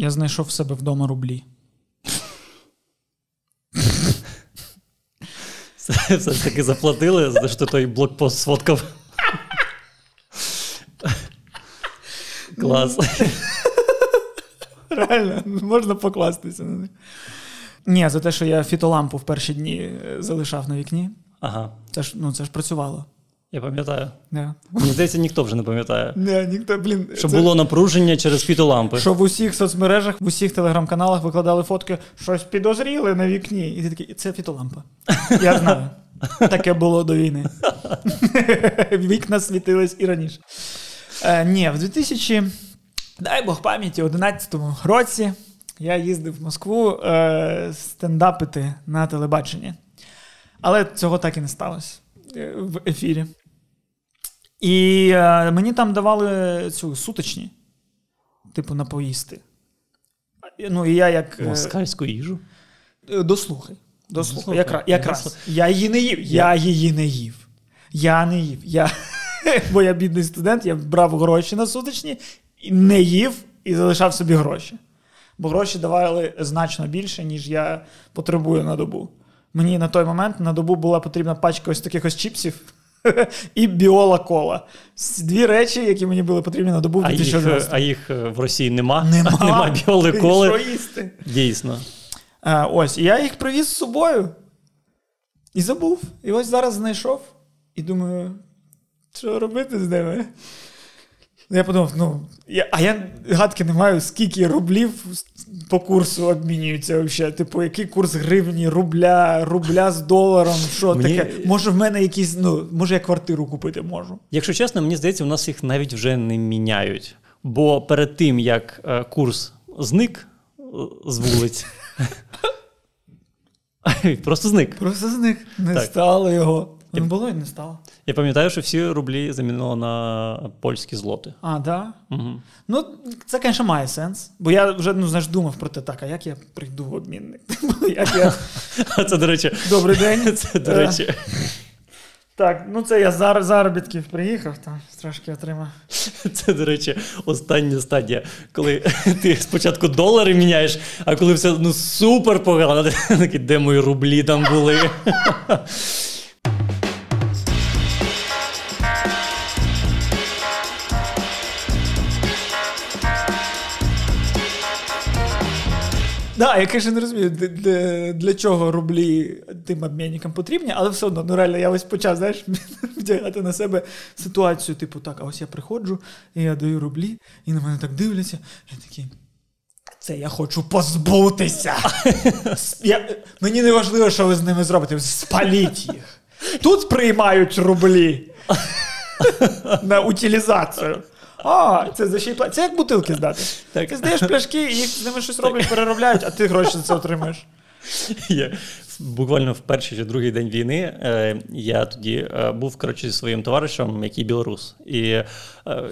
Я знайшов в себе вдома рублі. Все ж таки заплатили, за що той блокпост сфоткав. Клас. Реально, можна покластися на них. Ні, за те, що я фітолампу в перші дні е, залишав на вікні. Ага. Це ж ну, це ж працювало. Я пам'ятаю. Да. Мені здається, ніхто вже не пам'ятає. Не, ніхто, блін, Що це- було напруження через фітолампи. Що в усіх соцмережах, в усіх телеграм-каналах викладали фотки, щось підозріли на вікні. І ти такий, це фітолампа. Я знаю. Таке було до війни. Вікна світились і раніше. Е, ні, в 2000, дай Бог пам'яті, 11 році я їздив в Москву е, стендапити на телебаченні. Але цього так і не сталося е, в ефірі. І е, мені там давали цю суточні, типу, на поїсти. Ну, і я як. е, Москальську їжу. Е, Дослухай. Дослухай. Дослухай. Якра, якраз. Я її не їв. Я її не їв. Я не їв. Я, бо я бідний студент, я брав гроші на сутичні, не їв і залишав собі гроші. Бо гроші давали значно більше, ніж я потребую на добу. Мені на той момент на добу була потрібна пачка ось таких ось чіпсів і біола кола. Дві речі, які мені були потрібні на добу в А їх, а їх е, в Росії нема. Нема. Нема біоли коли. Що їсти? Дійсно. А, ось, я їх привіз з собою. І забув. І ось зараз знайшов. І думаю, що робити з ними? Я подумав, ну, я, а я гадки не маю, скільки рублів по курсу обмінюються взагалі. Типу, який курс гривні, рубля, рубля з доларом, що Мені- таке. Може, в мене якісь, ну, може, я квартиру купити можу. Якщо чесно, мені здається, у нас їх навіть вже не міняють. Бо перед тим, як е, курс зник е, з вулиць, просто зник. Просто зник. Не Так. стало його. Не було і не стало. Я пам'ятаю, що всі рублі замінило на польські злоти. А, да? Угу. Ну, це, звісно, має сенс. Бо я вже ну, знаєш, думав про те, так, а як я прийду в обмінник? як я... А це, до речі, Добрий день. це, до Е, речі, Так, ну це я зар заробітків приїхав, там трошки отримав. це, до речі, остання стадія, коли ти спочатку долари міняєш, а коли все ну супер погано, ти такий, де мої рублі там були. Да, я, звісно, не розумію, для, для, для чого рублі тим обмінникам потрібні, але все одно, ну реально, я ось почав, знаєш, вдягати на себе ситуацію, типу, так, а ось я приходжу, і я даю рублі, і на мене так дивляться, я такий. Це я хочу позбутися. Я, мені не важливо, що ви з ними зробите. Спаліть їх. Тут приймають рублі на утилізацію. А, це за ще й пла- Це як бутилки здати. Так. Ти здаєш пляшки, і їх з ними щось роблять, переробляють, а ти гроші за це отримаєш. Я буквально в перший чи другий день війни е, я тоді е, був коротше, зі своїм товаришем, який білорус. І е,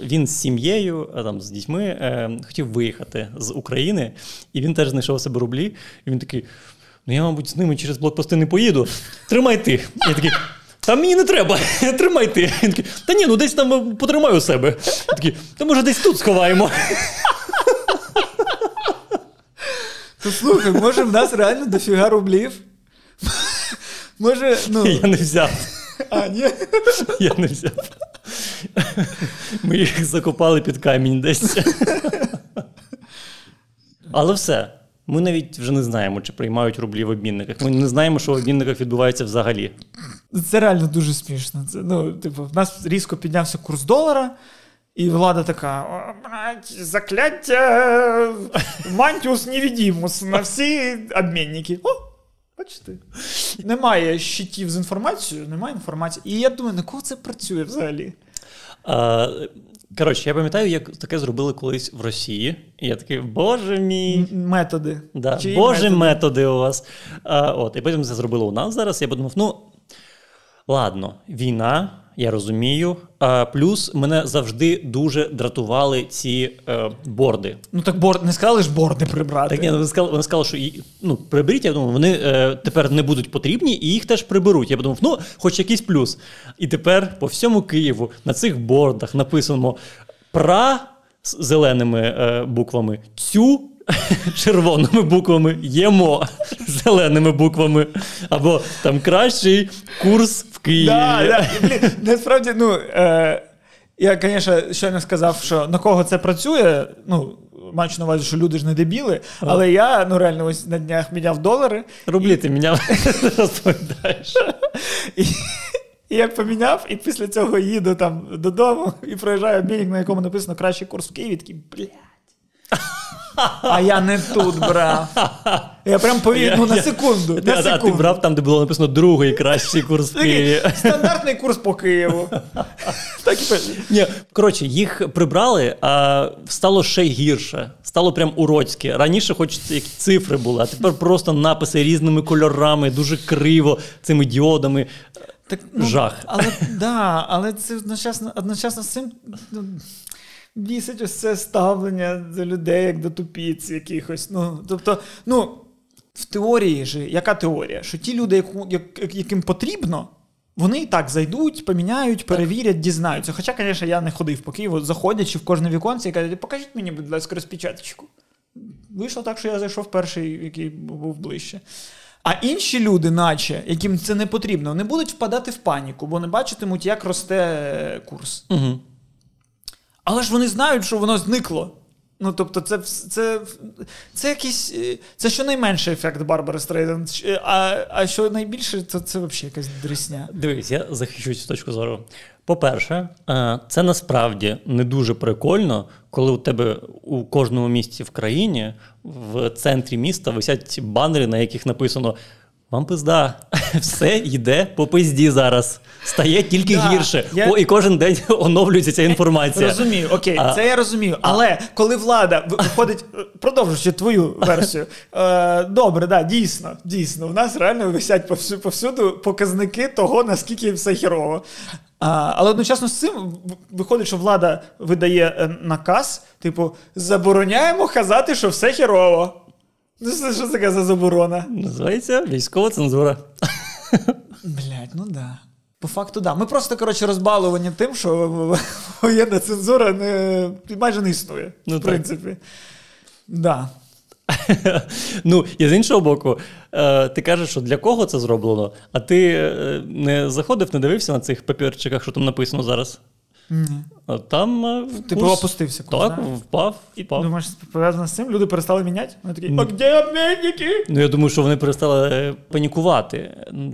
він з сім'єю, е, там, з дітьми е, хотів виїхати з України, і він теж знайшов себе рублі. І він такий: ну я, мабуть, з ними через блокпости не поїду. Тримай ти. Я такий. Та мені не треба, тримай ти. Він такий, та ні, ну десь там е, потримай у себе. Я такий, та може десь тут сховаємо. То слухай, може в нас реально дофіга рублів? Може, ну. Я не взяв. А, ні. Я не взяв. Ми їх закопали під камінь десь. Але все. Ми навіть вже не знаємо, чи приймають рублі в обмінниках. Ми не знаємо, що в обмінниках відбувається взагалі. Це реально дуже смішно. Це, ну, типу, в нас різко піднявся курс долара, і влада така: закляття Мантіус невідімус на всі обмінники. О, бачите. Немає щитів з інформацією, немає інформації. І я думаю, на кого це працює взагалі? А, коротше, я пам'ятаю, як таке зробили колись в Росії. І я такий, боже мій. Методи. Да, Чиї Боже, методи? методи? у вас. А, от, і потім це зробили у нас зараз. Я подумав, ну ладно, війна, я розумію. А, плюс мене завжди дуже дратували ці е, борди. Ну так борд, не сказали ж борди прибрати. Так ні, вони сказали, вони сказали, що і, ну, приберіть, я думаю, вони е, тепер не будуть потрібні і їх теж приберуть. Я подумав, ну, хоч якийсь плюс. І тепер по всьому Києву на цих бордах написано пра з зеленими е, буквами, цю червоними буквами, ємо зеленими буквами, або там кращий курс в Києві. Да, да. Насправді, ну, е, я, звісно, щойно сказав, що на кого це працює. ну, Маючи на увазі, що люди ж не дебіли, але я ну реально ось на днях міняв долари. Рублі ти міняв, розповідаєш. І, і я поміняв, і після цього їду там додому і проїжджаю обмінник, на якому написано кращий курс в Києві, такий, блядь. А я не тут брав. Я прям повів ну, на секунду. на А, а ти брав там, де було написано другий кращий курс в Києві. Стандартний курс по Києву. Так і. Ні, коротше, їх прибрали, а стало ще гірше. Стало прям уродське. Раніше, хоч цифри були, а тепер просто написи різними кольорами, дуже криво цими діодами. Так, Жах. Але, да, але це одночасно, одночасно з цим ну, бісить ось це ставлення до людей як до тупіць якихось. Ну, тобто, ну, в теорії ж, яка теорія? Що ті люди, яку, як, яким потрібно, вони і так зайдуть, поміняють, перевірять, дізнаються. Хоча, звісно, я не ходив по Києву, заходячи в кожне віконце і кажуть, покажіть мені, будь ласка, розпечаточку. Вийшло так, що я зайшов перший, який був ближче. А інші люди, наче, яким це не потрібно, не будуть впадати в паніку, бо не бачитимуть, як росте курс. Угу. Але ж вони знають, що воно зникло. Ну, тобто, це це, це якийсь. е, Це щонайменший ефект Барбари Стрейден. А, а що найбільше, то це взагалі якась дресня. Дивись, я захищу цю точку зору. По-перше, е, це насправді не дуже прикольно, коли у тебе у кожному місті в країні в центрі міста висять банери, на яких написано. Вам пизда, все йде по пизді зараз. Стає тільки Да, гірше. я- О, і кожен день оновлюється ця інформація. Розумію, окей, А- це я розумію. Але коли влада виходить, е, продовжуючи твою версію, е, добре, да, дійсно, дійсно, в нас реально висять повсю- повсюду показники того, наскільки все хірово. А, але одночасно з цим виходить, що влада видає е, наказ, типу, забороняємо казати, що все хірово. Ну, це що таке за заборона? Називається військова цензура. Блять, ну да. По факту, да. Ми просто, коротше, розбалувані тим, що воєнна цензура не, майже не існує. Ну, в так. принципі. Да. Ну, і з іншого боку, е, ти кажеш, що для кого це зроблено, а ти е, не заходив, не дивився на цих папірчиках, що там написано зараз. Ні. А Там е, Типу курс- опустився курс, Так, да? впав. І впав. думаєш, пов'язано з цим, люди перестали міняти? Вони такі, а де обмінники? Ну, я думаю, що вони перестали е, панікувати.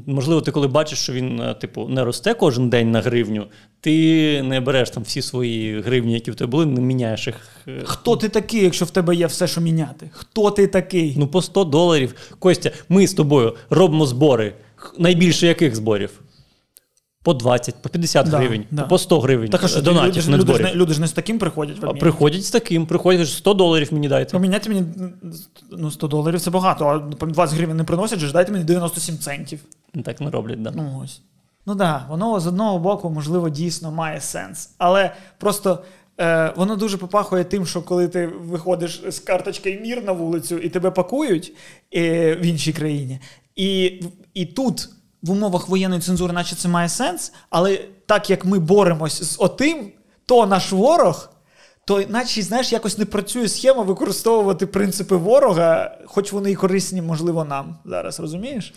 Можливо, ти коли бачиш, що він, е, типу, не росте кожен день на гривню, ти не береш там всі свої гривні, які в тебе були, не міняєш їх. Хто ти такий, якщо в тебе є все, що міняти? Хто ти такий? Ну, по 100 доларів. Костя, ми з тобою робимо збори. Найбільше яких зборів? По 20, по 50 Да, гривень, да. по 100 гривень. так, а що, донатів, люди, люди, ж не, люди ж не з таким приходять в обмін. приходять з таким, приходять 100 доларів мені дайте. Поміняти мені ну, 100 доларів це багато, а 20 гривень не приносять, же ж дайте мені 97 центів. Так не роблять, да. Ну ось. Ну так, да, воно з одного боку, можливо, дійсно має сенс. Але просто е, воно дуже попахує тим, що коли ти виходиш з карточкою мір на вулицю і тебе пакують е, в іншій країні. І, і тут в умовах воєнної цензури, наче це має сенс, але так як ми боремось з отим, то наш ворог. То, наче, знаєш, якось не працює схема використовувати принципи ворога, хоч вони і корисні, можливо, нам зараз, розумієш?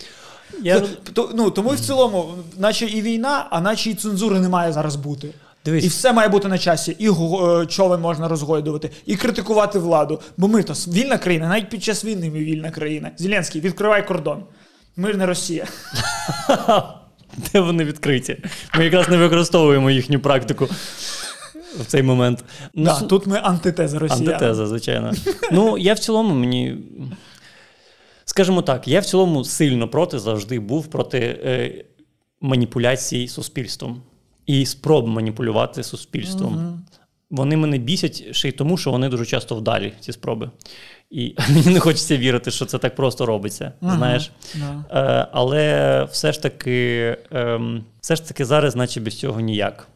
Я... То- то- ну, тому і в цілому, наче і війна, а наче і цензури не має зараз бути. Дивись. І все має бути на часі. І е, човен можна розгойдувати, і критикувати владу. Бо ми то вільна країна, навіть під час війни ми вільна країна. Зеленський, відкривай кордон. Ми ж не Росія. Де вони відкриті? Ми якраз не використовуємо їхню практику в цей момент. Ну, Да, с- тут ми антитеза Росія. Антитеза, звичайно. Ну, я в цілому мені. Скажімо так, я в цілому сильно проти завжди був проти е, маніпуляцій суспільством і спроб маніпулювати суспільством. Вони мене бісять ще й тому, що вони дуже часто вдалі, ці спроби. І мені не хочеться вірити, що це так просто робиться. Знаєш? Да. Е, але все ж таки, ем, все ж таки зараз, наче без цього ніяк.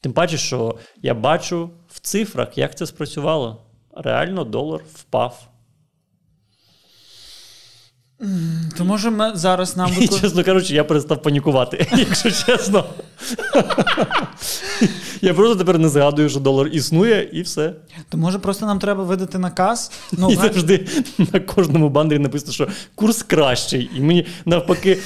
Тим паче, що я бачу в цифрах, як це спрацювало. Реально долар впав. То може ми зараз нам викор... чесно кажучи, я перестав панікувати, якщо чесно. Я просто тепер не згадую, що долар існує, і все. То може просто нам треба видати наказ. Ну, і завжди на кожному бандері написано, що курс кращий. І мені навпаки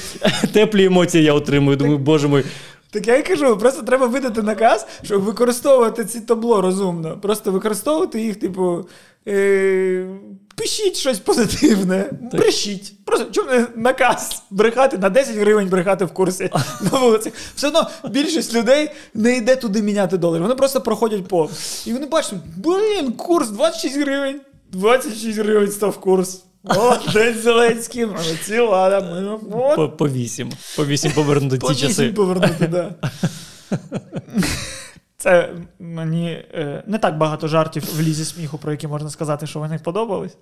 теплі емоції я отримую. Думаю, боже мой. Так я й кажу, просто треба видати наказ, щоб використовувати ці табло розумно. Просто використовувати їх, типу. Е- пишіть щось позитивне, брешіть. Просто чому не наказ брехати на 10 гривень брехати в курсі на вулиці. Все одно більшість людей не йде туди міняти долари. Вони просто проходять по. І вони бачать, блін, курс 26 гривень. 26 гривень став курс. Молодець Зеленський, молодці, лада, ми. По, по вісім. По вісім повернути По ті часи. повернути, да. Це мені е, не так багато жартів в лізі сміху, про які можна сказати, що вони подобались.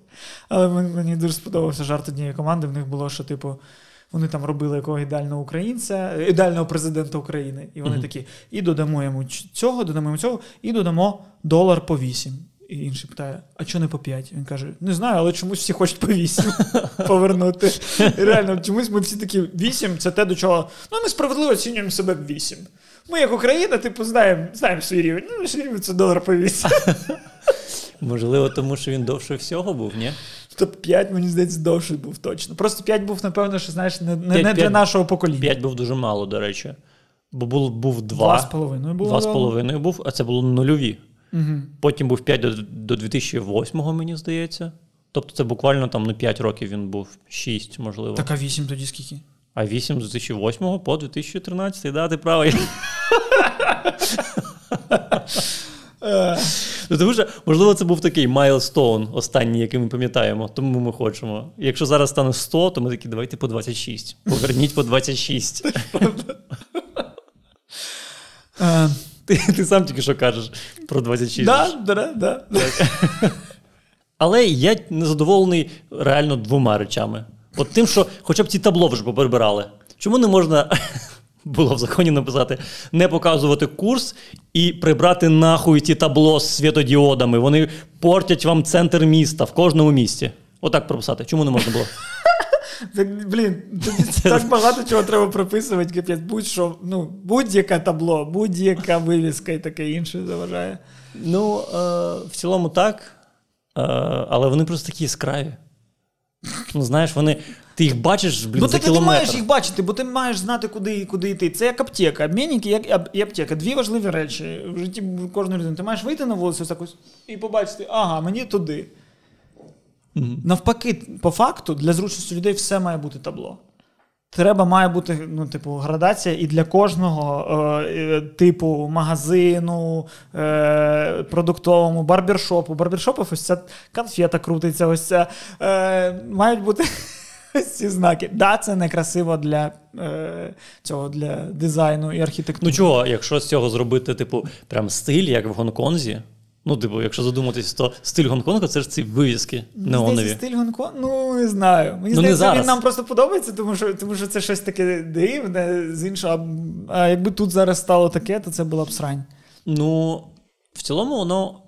Але мені, дуже сподобався жарт однієї команди. В них було, що, типу, вони там робили якого ідеального українця, ідеального президента України. І вони такі: і додамо йому цього, додамо йому цього, і додамо долар по 8. І інший питає: а чого не по 5? Він каже: не знаю, але чомусь всі хочуть по 8 повернути. І реально, чомусь ми всі такі 8 це те, до чого ну, ми справедливо оцінюємо себе в 8. Ми, як Україна, типу, знаємо, знаємо свій рівень. Ну, наш рівень це долар по 8. Можливо, тому що він довше всього був, ні? Тобто 5, мені здається, довший був точно. Просто 5 був, напевно, що знаєш, не, не, П'ять- не для п'ять- нашого покоління. П'ять був дуже мало, до речі. Бо був, був Два два. з половиною було. Два з половиною був, а це було нульові. Угу. Потім був 5 до, до 2008-го, мені здається. Тобто це буквально там ну, 5 років він був, 6, можливо. Так, а 8 тоді скільки? А 8 з 2008 по 2013, да, ти правий. Ну, тому що, можливо, це був такий майлстоун останній, який ми пам'ятаємо, тому ми хочемо. Якщо зараз стане 100, то ми такі, давайте по 26. Поверніть по 26. е, Ти, ти сам тільки що кажеш про 26. да, да, да, да. Але я незадоволений реально двома речами. От тим, що хоча б ці табло вже поприбирали. Чому не можна було в законі написати не показувати курс і прибрати нахуй ті табло з світодіодами? Вони портять вам центр міста в кожному місті. Отак прописати. Чому не можна було? Так, блін, так багато чого треба прописувати, капець. Будь-що, ну, будь-яке табло, будь-яка вивіска і таке інше заважає. Ну, е, в цілому так. Е, але вони просто такі яскраві. Ну, знаєш, вони. Ти їх бачиш, блін, бо за ти, кілометр. ти маєш їх бачити, бо ти маєш знати, куди, куди йти. Це як аптека. Обмінники як, і аптека. Дві важливі речі в житті кожної людини. Ти маєш вийти на вулицю ось так ось і побачити, ага, мені туди. Мгм. Навпаки, по факту, для зручності людей все має бути табло. Треба має бути ну, типу, градація і для кожного е, типу магазину, е, продуктовому, барбершопу. Барбершопів ось ця конфета крутиться, ось ця. Е, мають бути ці знаки. Да, це некрасиво для е, цього для дизайну і архітектури. Ну чого, якщо з цього зробити, типу, прям стиль, як в Гонконзі. Ну, типу, якщо задуматись, то стиль Гонконга це ж ці вивіски неонові. стиль Гонконг, ну не знаю. Мені Ну, здається, він нам просто подобається, тому що, тому що це щось таке дивне з іншого. А, а якби тут зараз стало таке, то це була б срань. Ну, в цілому, воно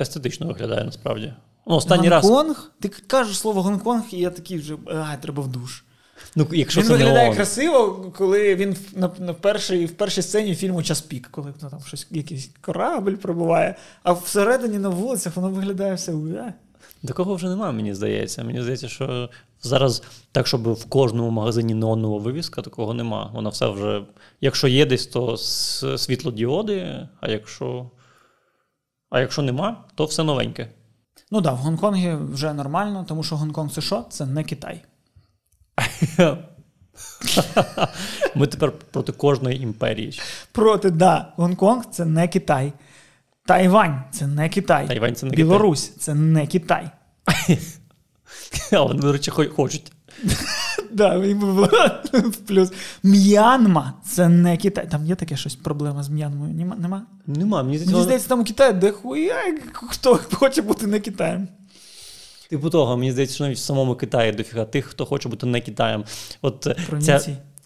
естетично виглядає насправді. Ну, останній раз. Гонконг? Ти кажеш слово Гонконг, і я такий вже а, треба в душ. Ну, якщо він це виглядає неон. красиво, коли він на, на першій, в першій сцені фільму Час пік, коли ну, там щось, якийсь корабль пробуває, а всередині на вулицях воно виглядає все. Такого вже немає, мені здається. Мені здається, що зараз так, щоб в кожному магазині неонова вивіска, такого нема. Вона все вже. Якщо є десь, то світлодіоди, а якщо. А якщо нема, то все новеньке. Ну так, да, в Гонконгі вже нормально, тому що Гонконг це що? Це не Китай. Ми тепер проти кожної імперії. Проти, да, Гонконг це не Китай. Тайвань це не Китай. Тайвань це не Білорусь це не Китай. А вони, до речі, хочуть. Да, плюс. М'янма це не Китай. Там є таке щось проблема з М'янмою? Нема? Нема? Нема, мені здається, там у Китаї де хуя, хто хоче бути не Китаєм. Типу того, мені здається, що навіть в самому Китаї дофіга тих, хто хоче бути не Китаєм. От е, ця,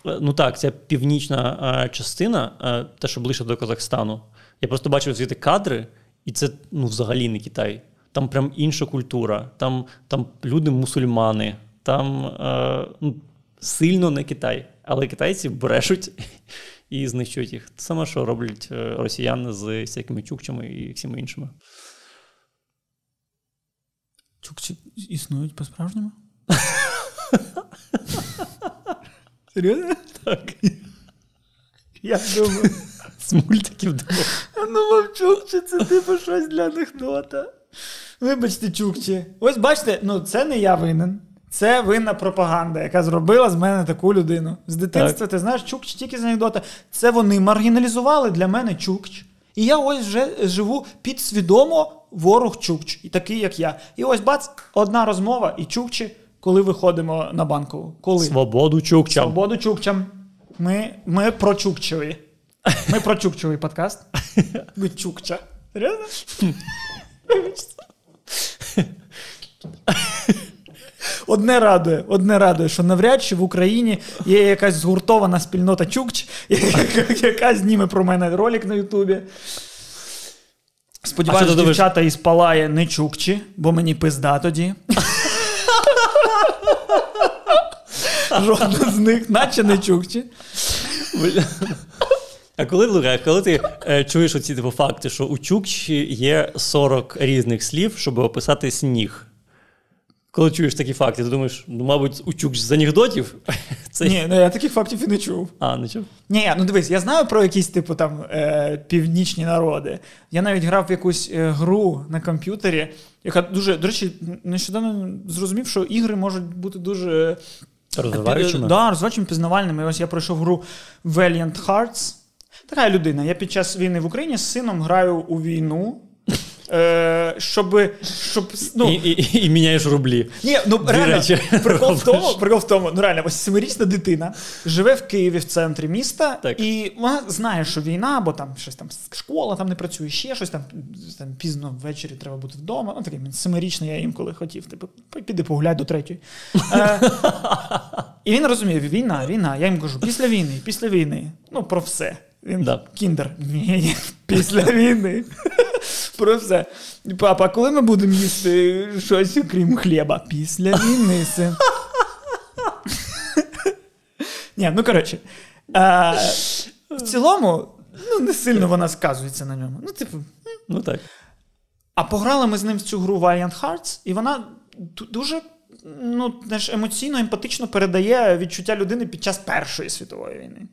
е, ну так, ця північна е, частина, е, те, що ближче до Казахстану. Я просто бачив звідти кадри, і це ну, взагалі не Китай. Там прям інша культура, там, там люди мусульмани, там е, ну, сильно не Китай. Але китайці брешуть і знищують їх. Саме, що роблять росіяни з всякими чукчами і всіми іншими. Чукчі існують по-справжньому? Серйозно? Так. Я думаю. З мультиків думав. Ну, мов чукчі, це типу щось для анекдота. Вибачте, чукчі. Ось бачите, ну це не я винен. Це винна пропаганда, яка зробила з мене таку людину. З дитинства, Так. ти знаєш, чукч тільки з анекдота. Це вони маргіналізували для мене чукч. І я ось вже живу підсвідомо ворог чукч, і такий, як я. І ось бац, одна розмова і чукчі, коли виходимо на банкову. Коли? Свободу чукчам. Свободу чукчам. Ми, ми про чукчеві. Ми про чукчевий подкаст. Ви чукча. Серйозно? Одне радує, одне радує, що навряд чи в Україні є якась згуртована спільнота чукч, яка, зніме про мене ролик на Ютубі. Сподіваюся, дівчата із Палає не чукчі, бо мені пизда тоді. Жодна з них, наче не чукчі. А коли Лука, коли ти е, чуєш оці типу, факти, що у Чукчі є 40 різних слів, щоб описати сніг. Коли чуєш такі факти, ти думаєш, ну, мабуть, у Чукч з анекдотів? Це... Ні, ну я таких фактів і не чув. А, не чув? Ні, ну дивись, я знаю про якісь, типу, там е, північні народи. Я навіть грав в якусь е, гру на комп'ютері, яка дуже, до речі, нещодавно зрозумів, що ігри можуть бути дуже Розвиваючими? Пі- Да, розвиваючими пізнавальними. Ось я пройшов гру Valiant Hearts. Така людина. Я під час війни в Україні з сином граю у війну. Е, щоб, щоб ну, І, і, і міняєш рублі. ні, ну Дві реально, речі прикол в тому, прикол в тому, ну реально, ось семирічна дитина живе в Києві в центрі міста, Так. і вона знає, що війна, або там щось там школа там не працює, ще щось там, там пізно ввечері треба бути вдома. Ну такий семирічний, я інколи хотів. Типу, піди погуляй до третьої. Е, і він розуміє, війна, війна. Я їм кажу, після війни, після війни. Ну, про все. Він Да. кіндер. Ні, після війни. Про все. Папа, коли ми будемо їсти щось, окрім хліба? Після війни. Ні, ну коротше. А, в цілому, ну, не сильно вона сказується на ньому. Ну, типу, Ну так. а пограли ми з ним в цю гру Valiant Hearts, і вона дуже ну, знаєш, емоційно, емпатично передає відчуття людини під час Першої світової війни.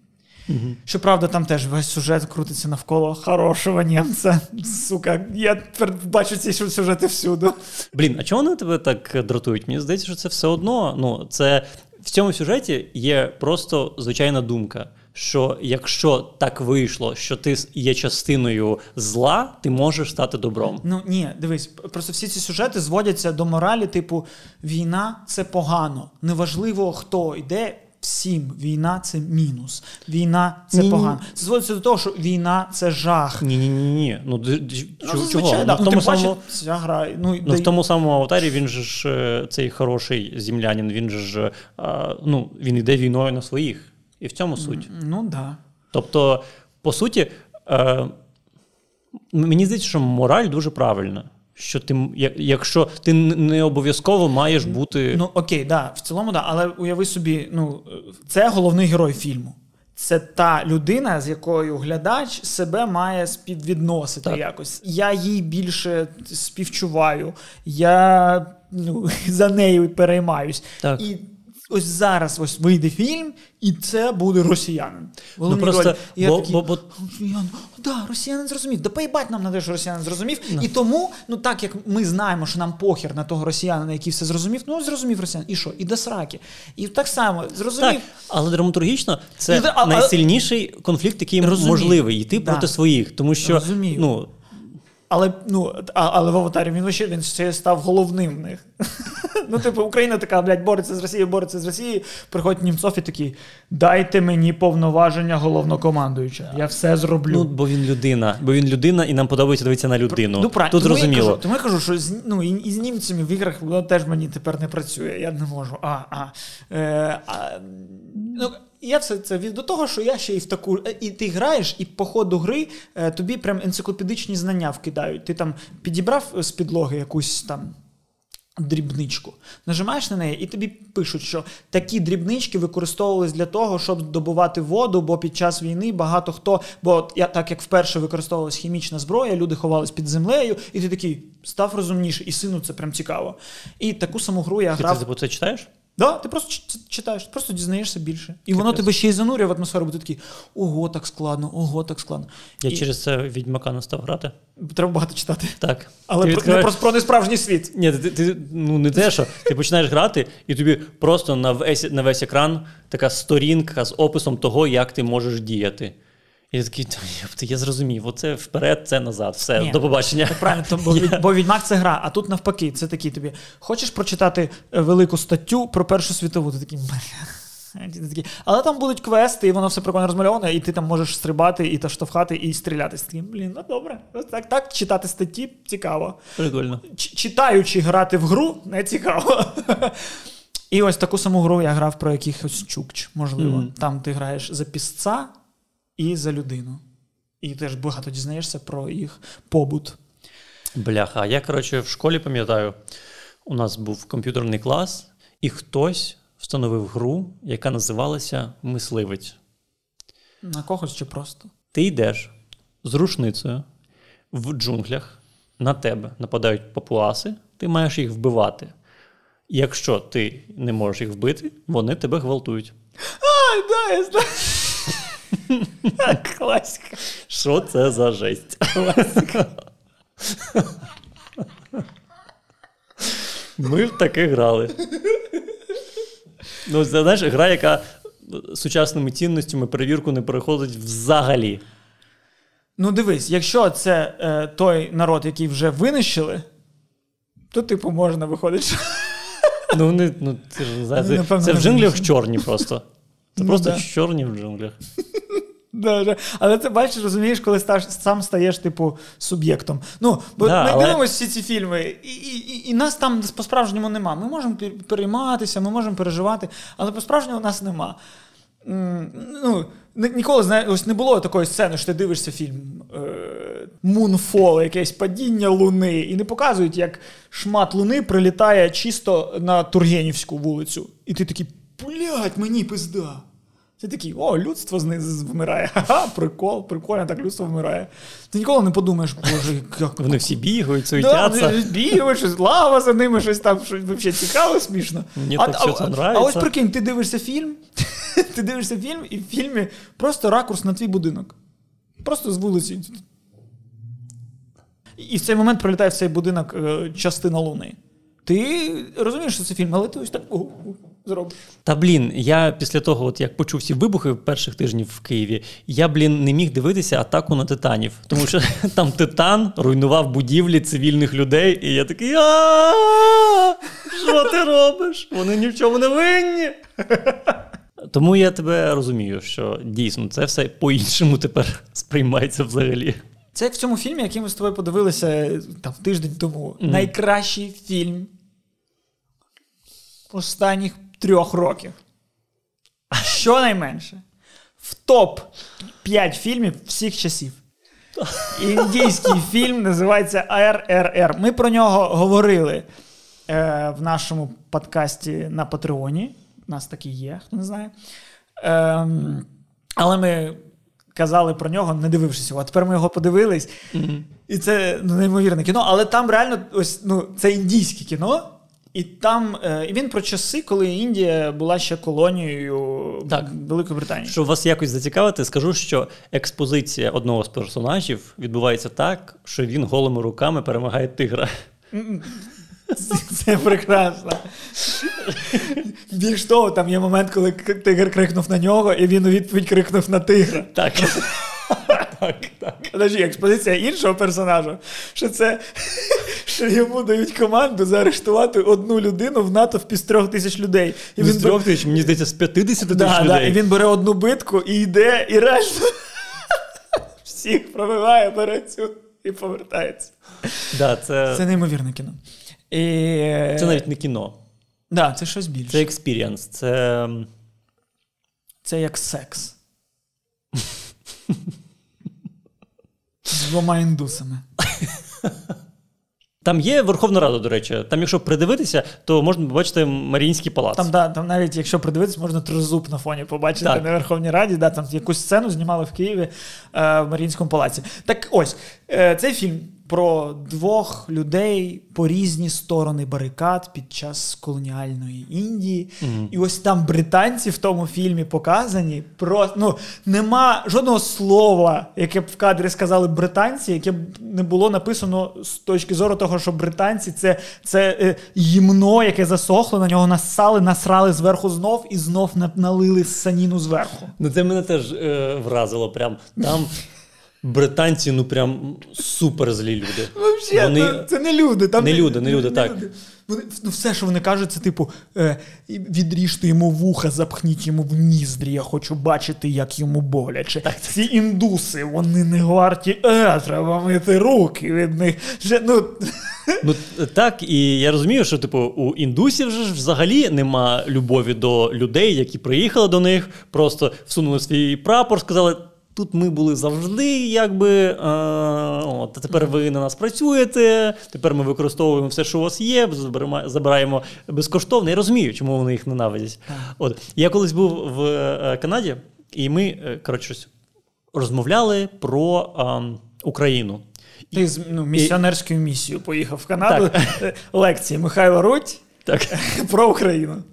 Угу. Щоправда, там теж весь сюжет крутиться навколо хорошого німця. Сука, я тепер бачу ці сюжети всюди. Блін, а чого вони тебе так дратують? Мені здається, що це все одно. Ну, це в цьому сюжеті є просто звичайна думка. Що якщо так вийшло, що ти є частиною зла, ти можеш стати добром. Ну ні, дивись, просто всі ці сюжети зводяться до моралі, типу, війна це погано. Неважливо, хто йде. Всім війна це мінус. Війна це Ні-ні. погано. Це зводиться до того, що війна це жах. Ні, ні, ні, ні. Ну Ну, чого? Ну, в ну, тому самому, ця гра. Ну, ну, в тому самому аватарі він же ж е, цей хороший землянин, він же ж а, ну, він йде війною на своїх. І в цьому суть. ну да. Тобто, по суті, е, мені здається, що мораль дуже правильна. Що ти, якщо ти не обов'язково маєш бути. Ну окей, да, в цілому, да. Але уяви собі, ну це головний герой фільму. Це та людина, з якою глядач себе має співвідносити Так. якось. Я їй більше співчуваю, я ну, за нею переймаюсь. Так. І ось зараз ось вийде фільм, і це буде росіянин. ну, просто. І я бо, такий, бо, бо, Росіян, да, росіянин зрозумів. Да поїбать нам на те, що росіянин зрозумів. І тому, ну так як ми знаємо, що нам похер на того росіянина, який все зрозумів, ну зрозумів росіян. І що? І до сраки. І так само зрозумів. так, але драматургічно це Ну, да, а- найсильніший конфлікт, який Розумію. можливий йти Да. проти своїх. Тому що Розумію. ну, Але ну, а, але в аватарі він вообще він ще став головним в них. ну, типу, Україна така, блядь, бореться з Росією, бореться з Росією. Приходить Німцов і такий: дайте мені повноваження головнокомандуючого. Я все зроблю. ну, бо він людина, бо він людина, і нам подобається дивитися на людину. Ну. Тут тому зрозуміло. Я кажу, тому я кажу, що з, ну, і, і з німцями в іграх воно теж мені тепер не працює. Я не можу. А, а, е, а, ну, я все це від до того, що я ще і в таку. е, І ти граєш, і по ходу гри е, тобі прям енциклопедичні знання вкидають. Ти там підібрав з підлоги якусь там. дрібничку. Нажимаєш на неї, і тобі пишуть, що такі дрібнички використовувались для того, щоб добувати воду, бо під час війни багато хто, бо я так як вперше використовувалась хімічна зброя, люди ховались під землею, і ти такий став розумніший, і сину це прям цікаво. І таку саму гру я Ти грав. це, це читаєш? Да, ти просто читаєш, просто дізнаєшся більше. І воно тебе ще й занурює в атмосферу, бо ти такий, ого, так складно, ого, так складно. Я І через це відьмака не став грати. Треба багато читати. Так. Але Ти про, відкриваєш- не про, про несправжній світ. Ні, ти, ти ну не те, що ти починаєш грати, і тобі просто на весь, на весь екран така сторінка з описом того, як ти можеш діяти. І я такий, я зрозумів, оце вперед, це назад. Все, Ні. до побачення. Правильно, то, бо, від- бо відьмак це гра, а тут навпаки, це такий тобі. Хочеш прочитати е, велику статтю про Першу світову? Ти такий. Але там будуть квести, і воно все прикольно розмальоване, і ти там можеш стрибати, і та штовхати, і стріляти. Ти блін, ну добре. Ось так, так читати статті цікаво. Прикольно. Ч- читаючи грати в гру, не цікаво. І ось таку саму гру я грав про якихось чукч, можливо. Мгм. Там ти граєш за пісця і за людину. І теж багато дізнаєшся про їх побут. Бляха, а я, коротше, в школі пам'ятаю, у нас був комп'ютерний клас, і хтось встановив гру, яка називалася Мисливець. На когось чи просто. Ти йдеш з рушницею в джунглях, на тебе нападають папуаси, ти маєш їх вбивати. Якщо ти не можеш їх вбити, вони тебе гвалтують. Ай, да, я знаю. Класика. Що це за жесть? Ми в таке грали. Ну, це знаєш, гра, яка сучасними цінностями перевірку не переходить взагалі. Ну, дивись, якщо це е, той народ, який вже винищили, то, типу, можна виходить. Ну, вони, ну, це ж не Ну, це, це в джунглях чорні просто. Це Ну, просто да. чорні в джунглях. Але ти бачиш, розумієш, коли сташ, сам стаєш, типу, суб'єктом. Ну, бо Да, ми але- дивимося всі ці фільми, і, і, і, і нас там по-справжньому нема. Ми можемо перейматися, ми можемо переживати, але по-справжньому нас нема. Ну, ніколи знає, ось не було такої сцени, що ти дивишся фільм е, Moonfall, якесь падіння Луни, і не показують, як шмат Луни прилітає чисто на Тургенівську вулицю. І ти такий, блядь, мені пизда. Ти такий, о, людство вмирає. Ха-ха, прикол, прикольно, так людство вмирає. Ти ніколи не подумаєш, боже, як. Вони всі бігають, Да, суетяться. вони бігають, щось лава за ними, щось там, щось взагалі цікаво, смішно. Мені а, так все це а, нравиться. а ось прикинь, ти дивишся фільм, ти дивишся фільм, і в фільмі просто ракурс на твій будинок. Просто з вулиці. І в цей момент прилітає в цей будинок е, частина луни. Ти розумієш, що це фільм, але ти ось так зробиш. Та блін, я після того, от як почув ці вибухи перших тижнів в Києві, я, блін, не міг дивитися атаку на титанів. Тому що там титан руйнував будівлі цивільних людей, і я такий. Що ти робиш? Вони ні в чому не винні. Тому я тебе розумію, що дійсно це все по-іншому тепер сприймається взагалі. Це як в цьому фільмі, який ми з тобою подивилися е, там тиждень тому. Мгм. Найкращий фільм останніх трьох років. Щонайменше. В топ 5 фільмів всіх часів. Індійський фільм називається РРР. Ми про нього говорили е, в нашому подкасті на Патреоні. У нас такий є, хто не знає. Ем, але ми казали про нього, не дивившись його. А тепер ми його подивились. І це ну, неймовірне кіно, але там реально ось ну, це індійське кіно. І там е, і він про часи, коли Індія була ще колонією Так. Великої Британії. Щоб вас якось зацікавити, скажу, що експозиція одного з персонажів відбувається так, що він голими руками перемагає тигра. Це, це прекрасно. Більш того, там є момент, коли тигр крикнув на нього, і він у відповідь крикнув на тигра. Так. так, так. Подожди, експозиція іншого персонажа, що це що йому дають команду заарештувати одну людину в натовпі з трьох тисяч людей. І Він з трьох тисяч, мені здається, з 50 тисяч Да, да, людей. і він бере одну битку і йде, і реально всіх пробиває, бере цю і повертається. Да, це, Це неймовірне кіно. І... це навіть не кіно. Да, це щось більше. Це experience. Це Це як секс. З двома індусами. Там є Верховна Рада, до речі. Там, якщо придивитися, то можна побачити Маріїнський палац. Там, да, там навіть, якщо придивитися, можна тризуб на фоні побачити Так. на Верховній Раді. Да, там якусь сцену знімали в Києві е, в Маріїнському палаці. Так ось, е, цей фільм про двох людей по різні сторони барикад під час колоніальної Індії. І ось там британці в тому фільмі показані. Про, ну, нема жодного слова, яке б в кадрі сказали британці, яке б не було написано з точки зору того, що британці це, це е, гімно, яке засохло, на нього насали, насрали зверху знов і знов на- налили саніну зверху. Ну, це мене теж е, вразило. Прям там британці, ну прям супер злі люди. Вообще, Вони- ну, це не люди. Там Не люди, не люди, так. Вони, ну, все, що вони кажуть, це типу: е, відріжте йому вуха, запхніть йому в ніздрі. Я хочу бачити, як йому боляче. Ці індуси, вони не варті, е, треба мити руки від них. Вже, ну, Ну так, і я розумію, що типу у індусів ж взагалі нема любові до людей, які приїхали до них, просто всунули свій прапор, сказали. Тут ми були завжди, якби е, от, а тепер ви на нас працюєте. Тепер ми використовуємо все, що у вас є, забираємо безкоштовно. Я розумію, чому вони їх ненавидять. От я колись був в е, Канаді, і ми е, коротше розмовляли про е, Україну. ти з ну, місіонерською місією поїхав в Канаду. Е, Лекції Михайло Рудь Так. про Україну.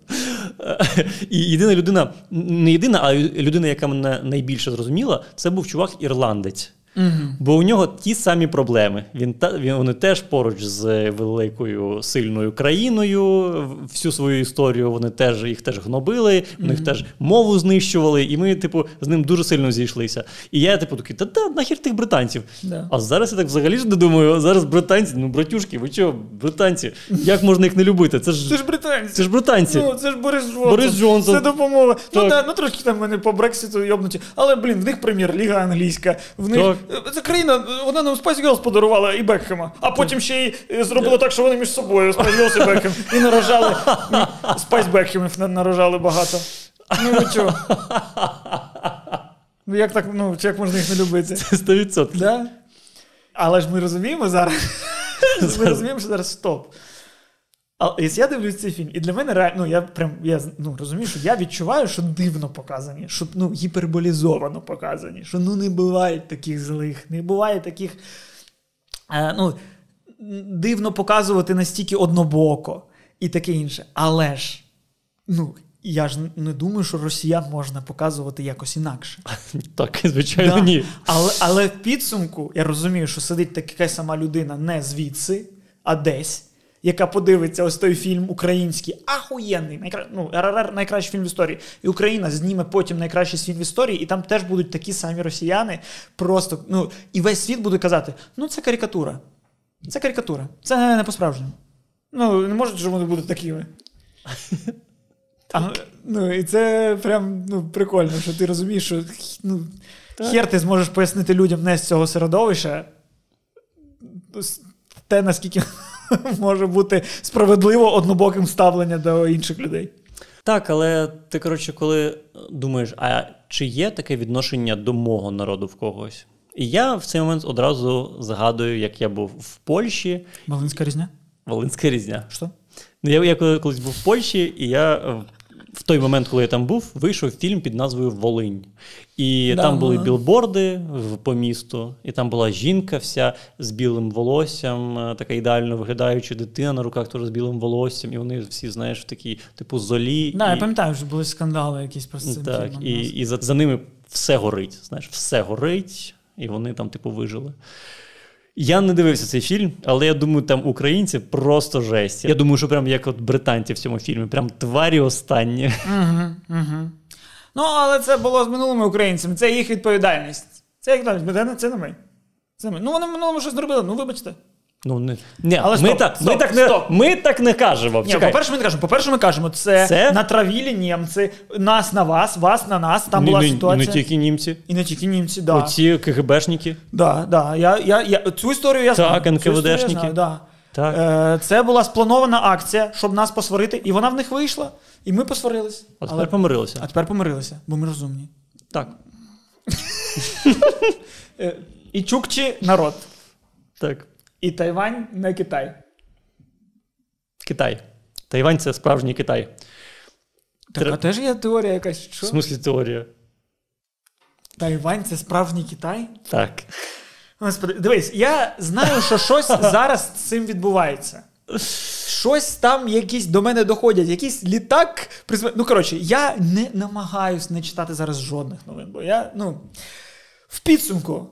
І єдина людина, не єдина, а людина, яка мене найбільше зрозуміла, це був чувак ірландець. Бо у нього ті самі проблеми. Він та він вони теж поруч з великою сильною країною. Всю свою історію вони теж їх теж гнобили, у них теж мову знищували, і ми, типу, з ним дуже сильно зійшлися. І я, типу, такий, та та нахер тих британців. Да. А зараз я так взагалі ж не думаю. Зараз британці, ну братюшки, ви чого, британці? Як можна їх не любити? Це ж Це ж британці. це ж британці. Ну, це ж Борис Джонсон. Борис Джонсон. Це допомога. Ну, да, ну трошки там вони по Брекситу йобнуті. Але, блін, в них прем'єр-ліга англійська. В них Так. Це країна, вона нам Spice Girls подарувала і Бекхема. А потім ще й е, зробила так, що вони між собою Spice Girls і Бекхем. І нарожали. Spice Бекхемів нарожали багато. Ну ви чого? Ну як так, ну, як можна їх не любити? Це 100%. Да? Але ж ми розуміємо зараз. Ми розуміємо, що зараз стоп. А якщо я дивлюсь цей фільм, і для мене реально, ну я прям я ну, розумію, що я відчуваю, що дивно показані, що ну, гіперболізовано показані, що ну не буває таких злих, не буває таких. Е, ну, дивно показувати настільки однобоко і таке інше. Але ж, ну, я ж не думаю, що росіян можна показувати якось інакше. Так, звичайно, Да. ні. Але, але в підсумку я розумію, що сидить така сама людина не звідси, а десь, яка подивиться ось той фільм український, ахуєнний, найкра... ну, РРР найкращий фільм в історії. І Україна зніме потім найкращий фільм в історії, і там теж будуть такі самі росіяни. Просто, ну, і весь світ буде казати: ну, це карикатура. Це карикатура. Це не по-справжньому. Ну, не можуть, що вони будуть такими. А, ну, і це прям ну, прикольно, що ти розумієш, що ну, хер ти зможеш пояснити людям не з цього середовища те, наскільки може бути справедливо однобоким ставлення до інших людей. Так, але ти, коротше, коли думаєш, а чи є таке відношення до мого народу в когось? І я в цей момент одразу згадую, як я був в Польщі, Волинська різня? Волинська різня. Що? Ну, Я, я колись був в Польщі, і я е, в той момент, коли я там був, вийшов фільм під назвою Волинь. І Да, там були да. білборди по місту, і там була жінка вся з білим волоссям, е, така ідеально виглядаюча дитина на руках теж з білим волоссям, і вони всі, знаєш, в такій, типу, золі. Да, і, я пам'ятаю, що були скандали якісь про цим так, фільмом. і, і за, за ними все горить. Знаєш, все горить, і вони там, типу, вижили. Я не дивився цей фільм, але я думаю, там українці просто жесть. Я думаю, що прям як от британці в цьому фільмі, прям тварі останні. Угу, угу. Ну, але це було з минулими українцями, це їх відповідальність. Це як це не ми. Це ми. Ну, вони в минулому щось зробили, ну вибачте. Ну, не, не, Але ми, стоп, так, ми, так не, стоп. ми так не кажемо. Ні, по-перше, ми не кажемо. По-перше, ми кажемо, це, Це? натравілі німці, нас на вас, вас на нас. Там не, була не, ситуація. не тільки німці. І не тільки німці, да. Оці КГБшники. Да, да. Я, я, я, цю історію я знаю. Так, історію я НКВДшники. знаю, Да. Так. Е, це була спланована акція, щоб нас посварити, і вона в них вийшла, і ми посварились. А тепер Але... помирилися. а тепер помирилися, бо ми розумні. Так. Е, і чукчі народ. Так. І Тайвань не Китай. Китай. Тайвань це справжній Китай. Так, Тре- а теж є теорія якась. В Що? смислі теорія. Тайвань це справжній Китай? Так. Господи, дивись, я знаю, що щось зараз з цим відбувається. Щось там якісь до мене доходять, якийсь літак. Ну, коротше, я не намагаюсь не читати зараз жодних новин, бо я, ну, в підсумку.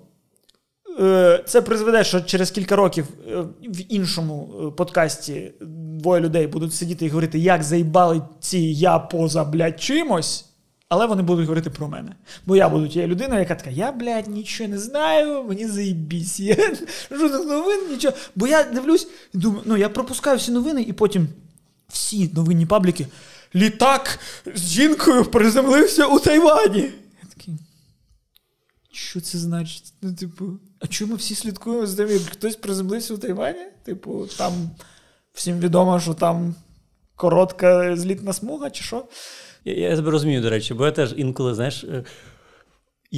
Е, Це призведе, що через кілька років е, в іншому е, подкасті двоє людей будуть сидіти і говорити, як заїбали ці я поза блядь, чимось. Але вони будуть говорити про мене. Бо я буду тією людиною, яка така, я, блядь, нічого не знаю, мені заїбісь. Я жодних новин, нічого. Бо я дивлюсь думаю, ну я пропускаю всі новини, і потім всі новинні пабліки. Літак з жінкою приземлився у Тайвані. Що це значить? Ну, типу, а чому всі слідкуємо за тим, як хтось приземлився у Тайвані? Типу, там всім відомо, що там коротка злітна смуга, чи що? Я, я тебе розумію, до речі, бо я теж інколи, знаєш, е,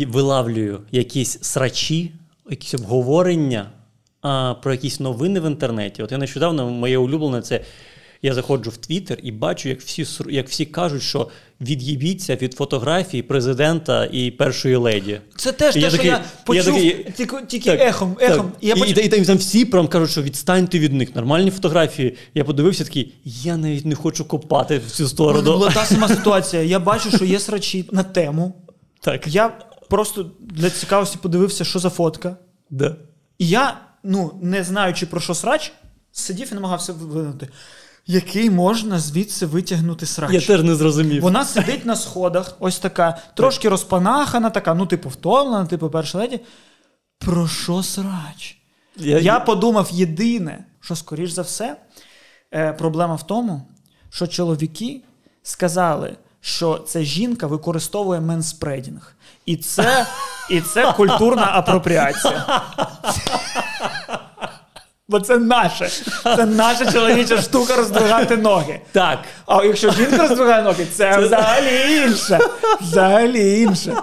вилавлюю якісь срачі, якісь обговорення а, про якісь новини в інтернеті. От я нещодавно моє улюблене це. Я заходжу в Твіттер і бачу, як всі як всі кажуть, що від'їбіться від фотографій президента і першої леді. Це теж те, я що такий- я я почув такий- тільки, тільки Так, ехом, ехом. Так. І я і, поч... і, і, там всі прям кажуть, що відстаньте від них. Нормальні фотографії. Я подивився такий, я навіть не хочу копати в цю сторону. мене була та сама ситуація. Я бачу, що є срачі на тему. Так. Я просто для цікавості подивився, що за фотка. Да. І я, ну, не знаючи про що срач, сидів і намагався винути. Який можна звідси витягнути срач? Я теж не зрозумів. Вона сидить на сходах, ось така, трошки розпанахана, така, ну, типу, втомлена, типу, перша леді. Про що срач? Я, Я подумав єдине, що, скоріш за все, е, проблема в тому, що чоловіки сказали, що ця жінка використовує менспредінг. І це, і це культурна апропріація. Бо це наше. Це наша чоловіча штука роздвигати ноги. Так. А якщо жінка роздвигає ноги, це взагалі інше. Взагалі інше.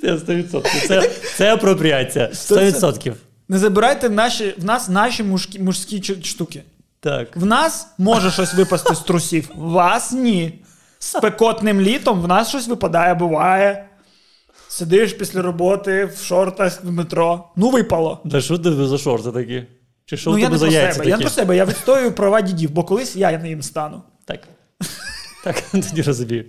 Це 100%. Це, це апропріація. 100%. Не забирайте в, наші, в нас наші мужкі, мужські штуки. Так. В нас може щось випасти з трусів, в вас ні. Спекотним літом в нас щось випадає, буває. Сидиш після роботи в шортах в метро. Ну, випало. Да що ти за шорти такі? Чи що ну, я тебе не за про яйця себе. Я не про себе, я відстоюю права дідів, бо колись я ним стану. Так. Так, тоді розумію.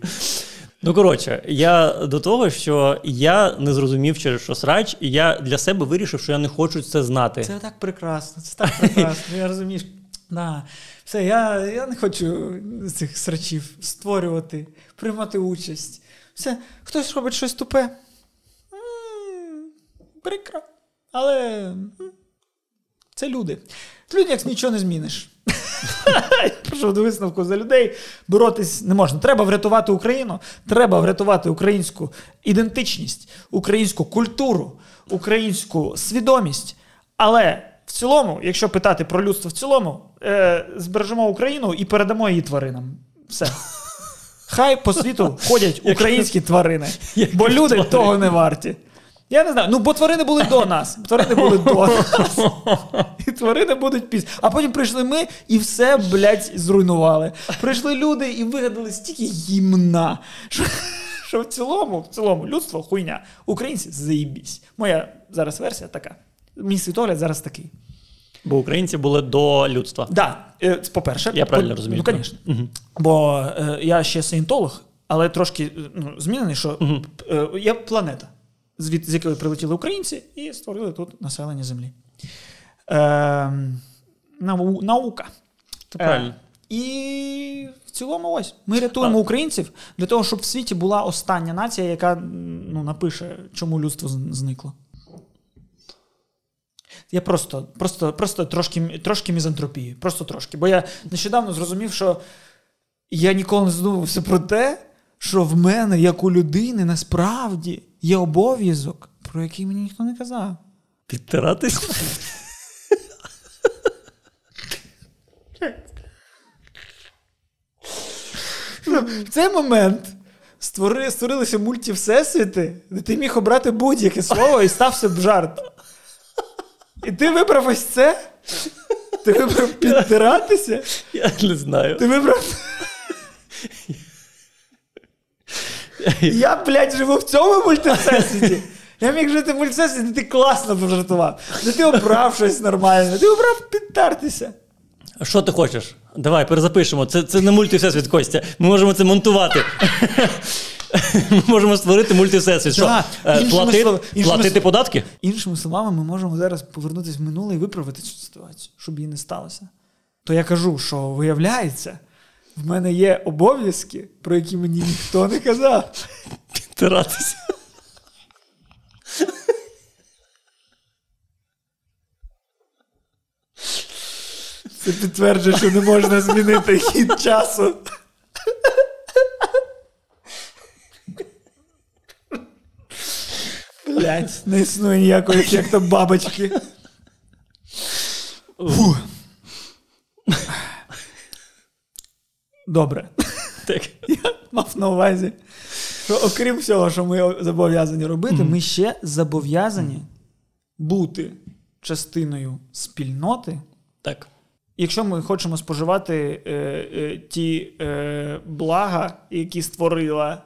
Ну, коротше, я до того, що я не зрозумів, через що срач, і я для себе вирішив, що я не хочу це знати. Це так прекрасно, це так прекрасно. Я розумієш. Да. Все, я, я не хочу цих срачів створювати, приймати участь. Все, хтось робить щось тупе. Прикро. Але це люди. Люди, як нічого не зміниш. Прийшов до висновку за людей. Боротись не можна. Треба врятувати Україну, треба врятувати українську ідентичність, українську культуру, українську свідомість. Але в цілому, якщо питати про людство в цілому, е, збережемо Україну і передамо її тваринам. Все. Хай по світу ходять українські тварини, бо люди того не варті. Я не знаю. Ну, бо тварини були до нас. Тварини були до нас. І тварини будуть після. А потім прийшли ми і все, блядь, зруйнували. Прийшли люди і вигадали стільки гімна. Що, що в цілому, в цілому, людство хуйня. Українці заїбісь. Моя зараз версія така. Мій світогляд зараз такий. Бо українці були до людства. Да, е, по-перше, Я правильно по- розумію, Ну, звісно. Мгм. Бо е, я ще саєнтолог, але трошки е, ну, змінений, що е, є планета, звід, з якої прилетіли українці і створили тут населення Землі. Е, нау, наука. Це правильно. Е, і в цілому ось ми рятуємо українців для того, щоб в світі була остання нація, яка ну, напише, чому людство зникло. Я просто, просто, просто трошки, трошки мізантропії. Просто трошки. Бо я нещодавно зрозумів, що я ніколи не задумувався про те, що в мене, як у людини, насправді є обов'язок, про який мені ніхто не казав. Підтиратись? В цей момент створи, створилися мультивсесвіти, де ти міг обрати будь-яке слово і стався б жарт. І ти вибрав ось це? Ти вибрав підтиратися? Я не знаю. Ти вибрав. Я, блядь, живу в цьому мультивсесвіті. Я міг жити в мультивсесвіті, де ти класно пожартував. Де ти обрав щось нормальне, ти обрав підтертися. Що ти хочеш? Давай, перезапишемо. Це, це не мультивсесвіт, Костя. Ми можемо це монтувати. Ми можемо створити мультивсесвіт. Що? Е, іншими плати- іншими платити податки? Іншими словами, ми можемо зараз повернутися в минуле і виправити цю ситуацію, щоб її не сталося. То я кажу, що виявляється, в мене є обов'язки, про які мені ніхто не казав. Підтиратися. Це підтверджує, що не можна змінити хід часу. Блять, не існує ніякого ефекту бабочки. Добре. Так. Я мав на увазі, що окрім всього, що ми зобов'язані робити, ми ще зобов'язані бути частиною спільноти. так. Якщо ми хочемо споживати е, е, ті е, блага, які створила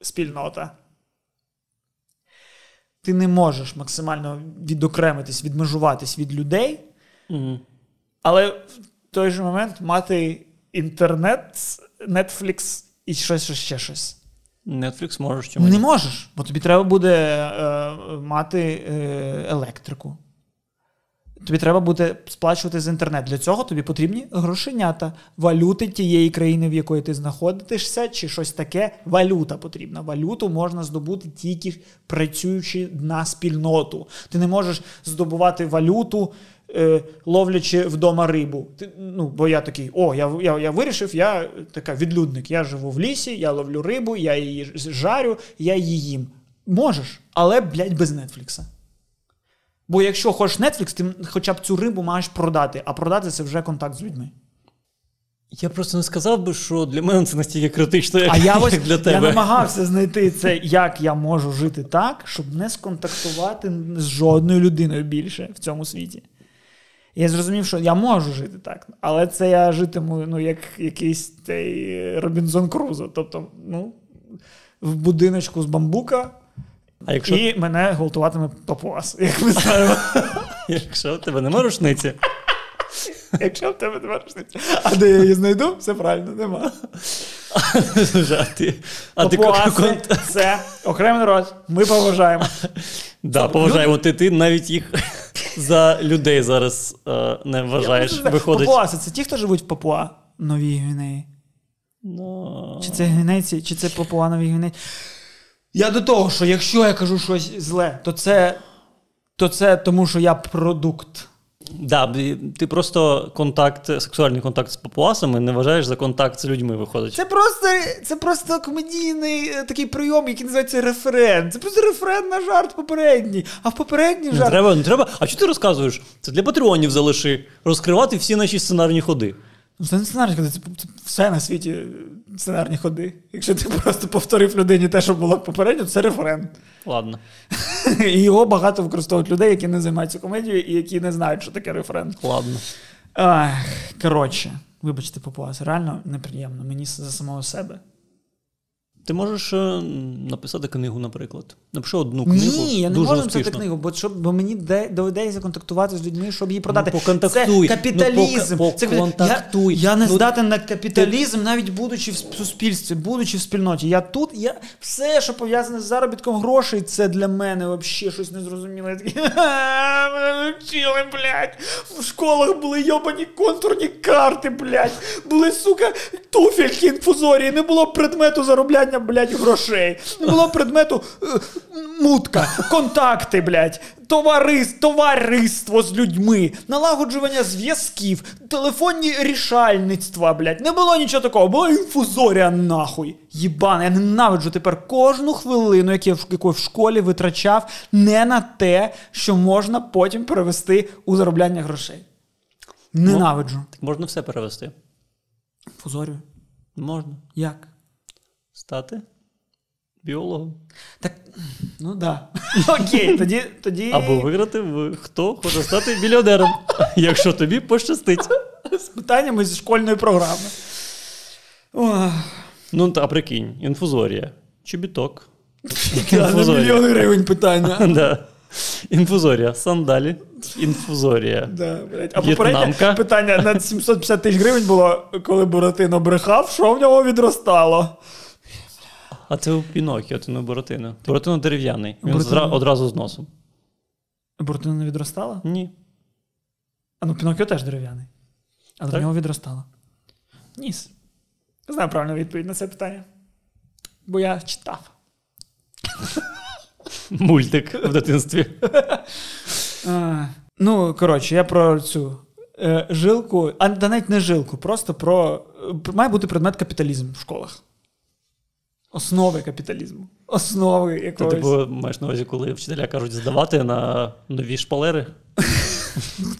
спільнота, ти не можеш максимально відокремитись, відмежуватись від людей, Мгм. але в той же момент мати інтернет, Netflix і щось ще щось. Netflix можеш чому? Не можеш, бо тобі треба буде е, мати е, електрику. Тобі треба буде сплачувати за інтернет. Для цього тобі потрібні грошенята, валюти тієї країни, в якої ти знаходишся, чи щось таке. Валюта потрібна. Валюту можна здобути тільки працюючи на спільноту. Ти не можеш здобувати валюту, ловлячи вдома рибу. Ти, ну, бо я такий, о, я, я, я вирішив, я така відлюдник. Я живу в лісі, я ловлю рибу, я її жарю, я її їм. Можеш, але, блядь, без Нетфлікса. Бо якщо хочеш Netflix, ти хоча б цю рибу маєш продати, а продати це вже контакт з людьми. Я просто не сказав би, що для мене це настільки критично, як, А я ось як для я намагався знайти це, як я можу жити так, щоб не сконтактувати з жодною людиною більше в цьому світі. І я зрозумів, що я можу жити так, але це я житиму ну, як якийсь цей Робінзон Крузо. Тобто, ну, в будиночку з бамбука, А якщо, і мене гвалтуватиме папуас, як ми знаємо. якщо в тебе нема рушниці, Якщо в тебе немає рушниці. А де я її знайду, все правильно, нема. а ти, це окремий народ. Ми поважаємо. да, поважаємо, ти навіть їх за людей зараз е, не вважаєш. Виходить. Папуаси це ті, хто живуть в Папуа Новій Гвінеї. Ну, Чи це гвінейці, чи це Папуа Новій Гвінеї. Я до того, що якщо я кажу щось зле, то це, то це тому, що я продукт. Да, ти просто контакт, сексуальний контакт з папуасами не вважаєш за контакт з людьми, виходить. Це просто, це просто комедійний е, такий прийом, який називається референ. Це просто референ на жарт попередній. А в попередній Не жарт треба, не треба. А що ти розказуєш? Це для патреонів залиши. Розкривати всі наші сценарні ходи. Ну, Це не сценарні ходи, це, це все на світі е, сценарні ходи. Якщо ти просто повторив людині те, що було попередньо, це референ. Ладно. І його багато використовують людей, які не займаються комедією і які не знають, що таке референ. Ладно. Ах, коротше, вибачте, попалася. реально неприємно мені за самого себе. Ти можеш е, написати книгу, наприклад. Напиши одну книгу. Ні, я не дуже можу написати книгу, бо, щоб, бо мені де, доведеться контактувати з людьми, щоб її продати. Ну, поконтактуй. Це капіталізм. Ну, Це, поконтактуй. я, я не Ну, здатен на капіталізм, навіть будучи в суспільстві, будучи в спільноті. Я тут, я все, що пов'язане з заробітком грошей, це для мене взагалі щось незрозуміле. Я такий, мене вчили, блядь. В школах були йобані контурні карти, блядь. Були, сука, туфельки інфузорії, не було предмету заробляння, блядь, грошей. Не було предмету е, мутка, контакти, блядь, товарис, товариство з людьми, налагоджування зв'язків, телефонні рішальництва, блядь. Не було нічого такого, була інфузорія нахуй. Єбане, я ненавиджу тепер кожну хвилину, яку я в- яку я в школі витрачав, не на те, що можна потім перевести у заробляння грошей. Ненавиджу. Так можна все перевести. Інфузорію. Можна. Як? Стати біологом. Так, ну да. Окей, тоді. тоді... Або виграти в хто хоче стати мільйонером, якщо тобі пощастить. З питаннями зі школьної програми. Ох. Ну, та прикинь, інфузорія. Чобіток. Інфузорія. мільйон гривень питання. Да. Інфузорія, сандалі, інфузорія. Да, блядь. А попереднє питання на 750 тисяч гривень було, коли Буратино брехав, що в нього відростало. А це у Пінокіо, це не Буратино. Буратино дерев'яний. Він Буратино. зра- одразу з носом. Буратино не відростало? Ні. А ну Пінокіо теж дерев'яний. Але Так? в нього відростало. Ніс. Не знаю правильну відповідь на це питання. Бо я читав. Мультик в дитинстві. А, ну, коротше, я про цю е, жилку, а навіть не жилку, просто про. Має бути предмет капіталізм в школах. Основи капіталізму. Основи Ти типу маєш на увазі, коли вчителя кажуть здавати на нові шпалери.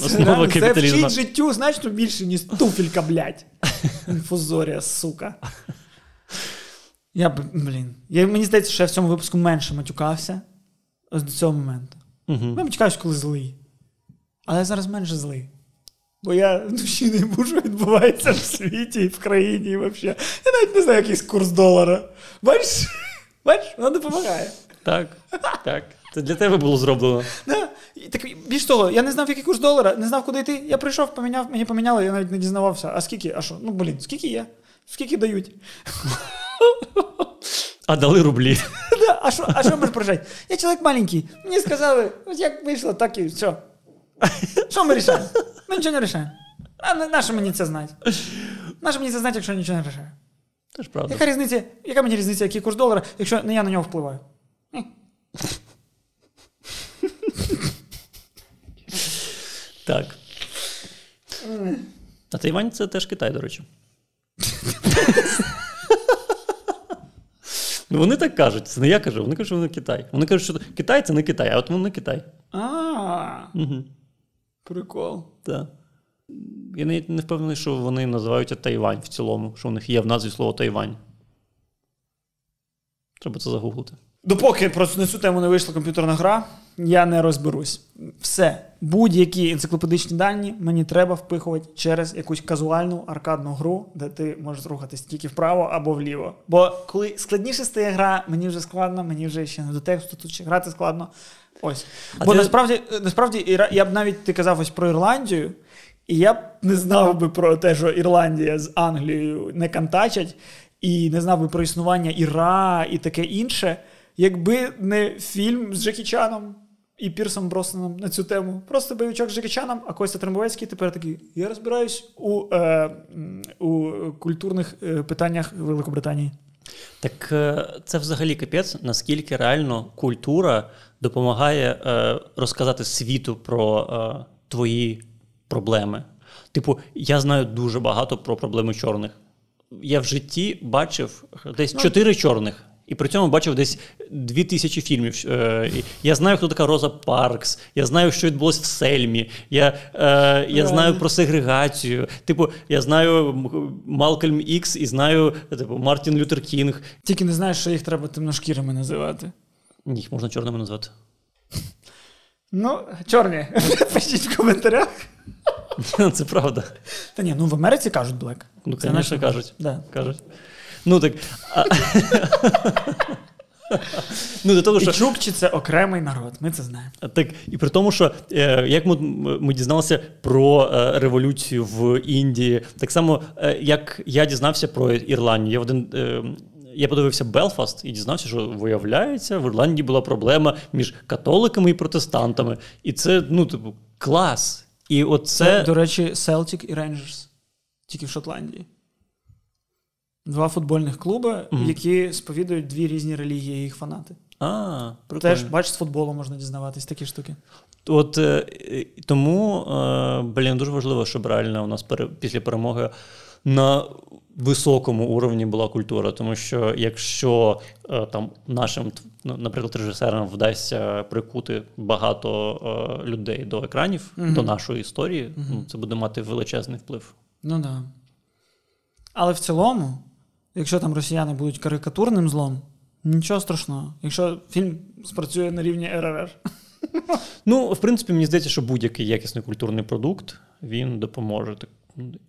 Основа реально- Це вчить життю значно більше, ніж туфелька, блядь. Інфузорія, сука. Я, б- блін. Я, мені здається, що я в цьому випуску менше матюкався ось до цього моменту. Мгм. Я матюкаюсь, коли злий. Але я зараз менше злий. Бо я душі не можу, що відбувається в світі і в країні, і взагалі. Я навіть не знаю, якийсь курс долара. Бачиш? Бачиш, воно допомагає. Так, так. Це для тебе було зроблено. Да. Так, більш того, я не знав, який курс долара, не знав, куди йти. Я прийшов, поміняв, мені поміняли, я навіть не дізнавався. А скільки? А що? Ну, блін, скільки є? Скільки дають? А дали рублі. Да, а що, а що можеш прожити? Я чоловік маленький. Мені сказали, як вийшло, так і все. Що ми рішаємо? Ми нічого не рішаємо. А на, що мені це знати? На що мені це знати, якщо нічого не рішаю? Теж правда. Яка різниця? Яка мені різниця, який курс долара, якщо не я на нього впливаю? Так. А Тайвань це теж Китай, до речі. Ну, вони так кажуть, це не я кажу, вони кажуть, що вони Китай. Вони кажуть, що Китай це не Китай, а от вони Китай. А. прикол. Так. Я навіть не впевнений, що вони називаються Тайвань в цілому, що у них є в назві слово Тайвань. Треба це загуглити. Допоки на цю тему не вийшла комп'ютерна гра, я не розберусь. Все. Будь-які енциклопедичні дані мені треба впихувати через якусь казуальну аркадну гру, де ти можеш рухатись тільки вправо або вліво. Бо коли складніше стає гра, мені вже складно, мені вже ще не до тексту, тут ще грати складно. Ось. А Бо ти- насправді, насправді я б навіть ти казав ось про Ірландію, і я б не знав би про те, що Ірландія з Англією не контачать, і не знав би про існування Іра і таке інше, якби не фільм з Джекі Чаном і Пірсом Броснаном на цю тему. Просто бойовичок з Джекичаном, а Костя Трембовецький тепер такий. Я розбираюсь у, е, у культурних е, питаннях Великобританії. Так е, це взагалі капець, наскільки реально культура допомагає е, розказати світу про е, твої проблеми. Типу, я знаю дуже багато про проблеми чорних. Я в житті бачив десь чотири чорних. І при цьому бачив десь дві тисячі фільмів. Е, Я знаю, хто така Роза Паркс, я знаю, що відбулося в Сельмі, я, е, я знаю про сегрегацію. Типу, я знаю Малкольм Ікс і знаю типу, Мартін Лютер Кінг. Тільки не знаєш, що їх треба темношкірими називати. Ні, Їх можна чорними назвати. Ну, чорні, пишіть в коментарях. Це правда. Та ні, ну в Америці кажуть блек. Ну, звісно, кажуть. Да. кажуть. Ну так. Ну, до того, І чукчі це окремий народ, ми це знаємо. Так, і при тому, що е, як ми, ми дізналися про е, революцію в Індії, так само, е, як я дізнався про Ірландію. Я в один. Я подивився Белфаст і дізнався, що виявляється, в Ірландії була проблема між католиками і протестантами. І це, ну, типу, клас. І оце. до речі, Селтік і Рейнджерс, тільки в Шотландії. Два футбольних клуби, Мгм. які сповідують дві різні релігії, їх фанати. А, прикольно. Теж, бач, з футболу можна дізнаватись такі штуки. От е, тому, е, блін, дуже важливо, щоб реально у нас після перемоги на високому уровні була культура. Тому що якщо е, там нашим, ну, наприклад, режисерам вдасться прикути багато е, людей до екранів, Мгм. до нашої історії, ну, це буде мати величезний вплив. Ну так. Да. Але в цілому, якщо там росіяни будуть карикатурним злом, Нічого страшного. Якщо фільм спрацює на рівні РРР. Ну, в принципі, мені здається, що будь-який якісний культурний продукт він допоможе.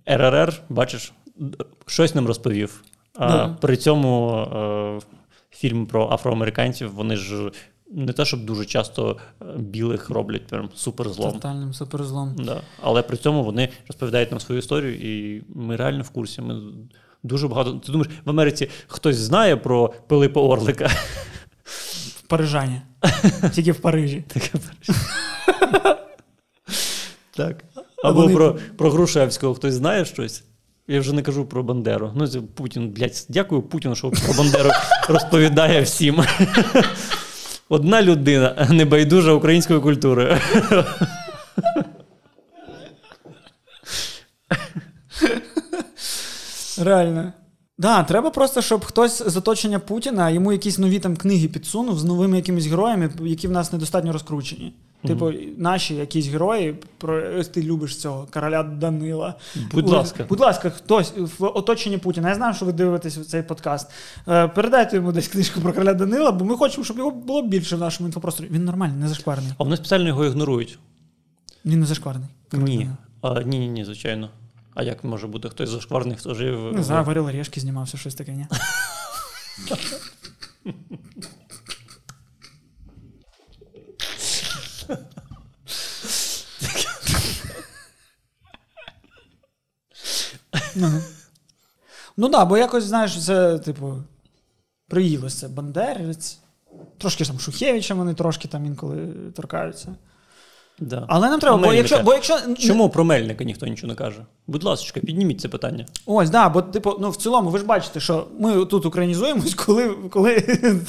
РРР, бачиш, щось нам розповів. А Да. При цьому е, фільм про афроамериканців, вони ж не те, щоб дуже часто е, білих роблять прям суперзлом. Тотальним суперзлом. Да. Але при цьому вони розповідають нам свою історію, і ми реально в курсі. Ми дуже багато. Ти думаєш, в Америці хтось знає про Пилипа Орлика? В Парижані. Тільки в Парижі. Так. Або вони- про, про Грушевського хтось знає щось. Я вже не кажу про Бандеру. Ну, це Путін, блядь, дякую Путіну, що про Бандеру розповідає всім. Одна людина небайдужа українською культурою. Реально. Да, треба просто, щоб хтось з оточення Путіна йому якісь нові там книги підсунув з новими якимись героями, які в нас недостатньо розкручені. Типу, наші якісь герої, про ти любиш цього короля Данила. Будь ласка. Будь ласка, хтось в оточенні Путіна. Я знаю, що ви дивитесь цей подкаст. Е, Передайте йому десь книжку про короля Данила, бо ми хочемо, щоб його було більше в нашому інфопросторі. Він нормальний, не зашкварений. А вони спеціально його ігнорують. Він не зашкварений. Ні. А, ні, ні, ні, звичайно. А як може бути хтось зашкварний, хто жив? Не знаю, Варил Орешки знімався, щось таке, ні? Ну. Так, бо якось, знаєш, це, типу, приїлося Бандерівець. Трошки там Шухевича вони трошки там інколи торкаються. Да. Але нам треба, бо якщо, бо якщо Чому про Мельника ніхто нічого не каже? Будь ласка, підніміть це питання. Ось, да, бо типу, ну в цілому, ви ж бачите, що ми тут українізуємось, коли, коли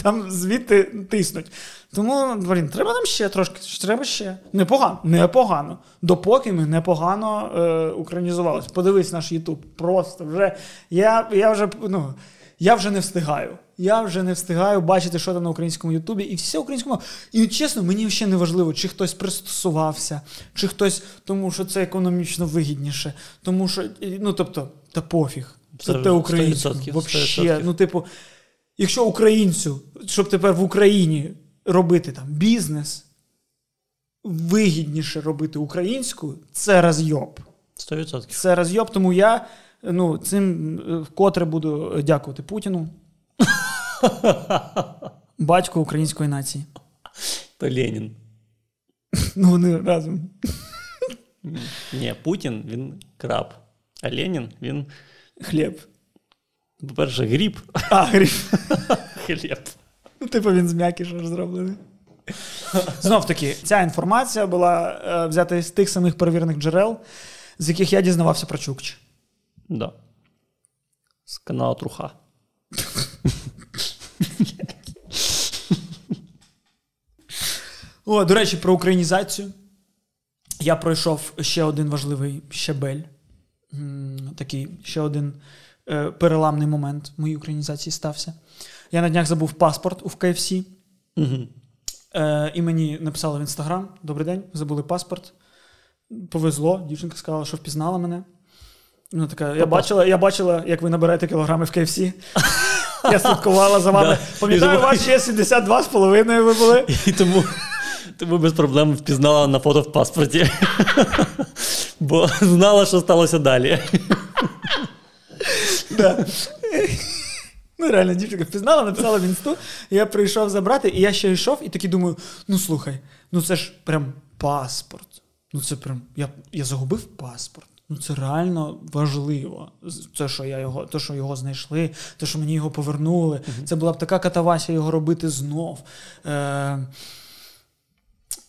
там звідти тиснуть. Тому, блін, треба нам ще трошки, треба ще. Непогано, непогано. Допоки ми непогано е, українізувалися. Подивись наш Ютуб. Просто вже я, я вже ну. Я вже не встигаю. Я вже не встигаю бачити, що там на українському Ютубі, і все українському. І чесно, мені ще не важливо, чи хтось пристосувався, чи хтось, тому що це економічно вигідніше, тому що, ну тобто, та пофіг. Це те українське. Вообще, ну, типу, якщо українцю, щоб тепер в Україні робити там бізнес, вигідніше робити українською, це розйоб. 100%. Це розйоб, тому я ну, цим е, вкотре буду дякувати Путіну, батьку української нації. То Ленін. Ну, вони разом. Ні, Путін він краб. А Ленін він, Хліб. по-перше, гріб, А, гріх. хліб. Ну, типу, він з м'якіша ж зроблений. Знов таки, ця інформація була е, взята з тих самих перевірених джерел, з яких я дізнавався про Чукч. Да. З каналу Труха. О, до речі, про українізацію. Я пройшов ще один важливий щебель. Такий ще один е, переламний момент в моїй українізації стався. Я на днях забув паспорт у KFC. Угу. Е, і мені написали в інстаграм: Добрий день, забули паспорт. Повезло, дівчинка сказала, що впізнала мене. Вона така, я бачила, я бачила, як ви набираєте кілограми в KFC. Я слідкувала за вами. Пам'ятаю, у вас ще 72 з половиною ви були. І тому, тому без проблем впізнала на фото в паспорті. Бо знала, що сталося далі. Ну, реально, дівчинка впізнала, написала в інсту. Я прийшов забрати, і я ще йшов, і такий думаю: ну слухай, ну це ж прям паспорт. Ну це прям. Я, я загубив паспорт. Ну це реально важливо. Це, що я його, те, що його знайшли, те, що мені його повернули. Це була б така катавасія його робити знов. Е,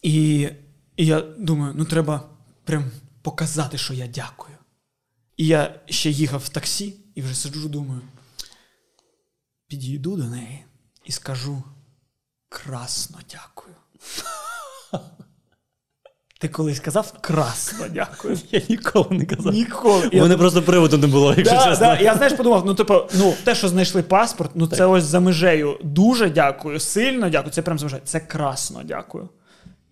і, і я думаю, ну треба прям показати, що я дякую. І я ще їхав в таксі і вже сиджу, думаю. Підійду до неї і скажу красно дякую. Ти колись казав красно дякую. Я ніколи не казав. Ніколи. У мене просто приводу не було, якщо Да, чесно. да. Я знаєш, подумав, ну типу, ну те, що знайшли паспорт, ну це ось за межею. Дуже дякую, сильно дякую. Це прям за межею. Це красно дякую.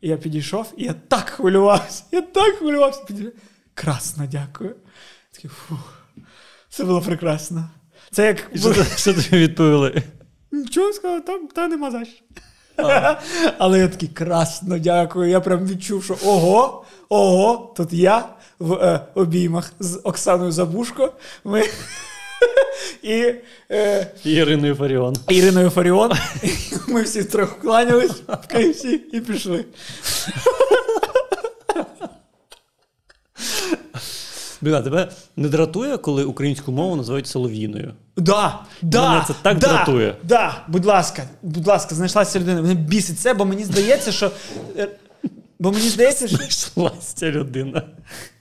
І я підійшов, і я так хвилювався. Я так хвилювався. Підійшов. Красно дякую. Такий, фух. Це було прекрасно. Це як І Що, що тобі відповіли? Нічого сказав, там та нема за що. Але я такий красно, дякую. Я прям відчув, що ого, ого, тут я в е, обіймах з Оксаною Забушко. Ми і е, Іриною Фаріон. Іриною Фаріон. Ми всі трохи кланялись в КФС і пішли. А тебе не дратує, коли українську мову називають солов'їною? Да, да, Мене це так да, дратує. Да, будь ласка, будь ласка, знайшлася людина. Мене бісить це, бо мені здається, що. Бо мені здається, що Знайшлась ця людина.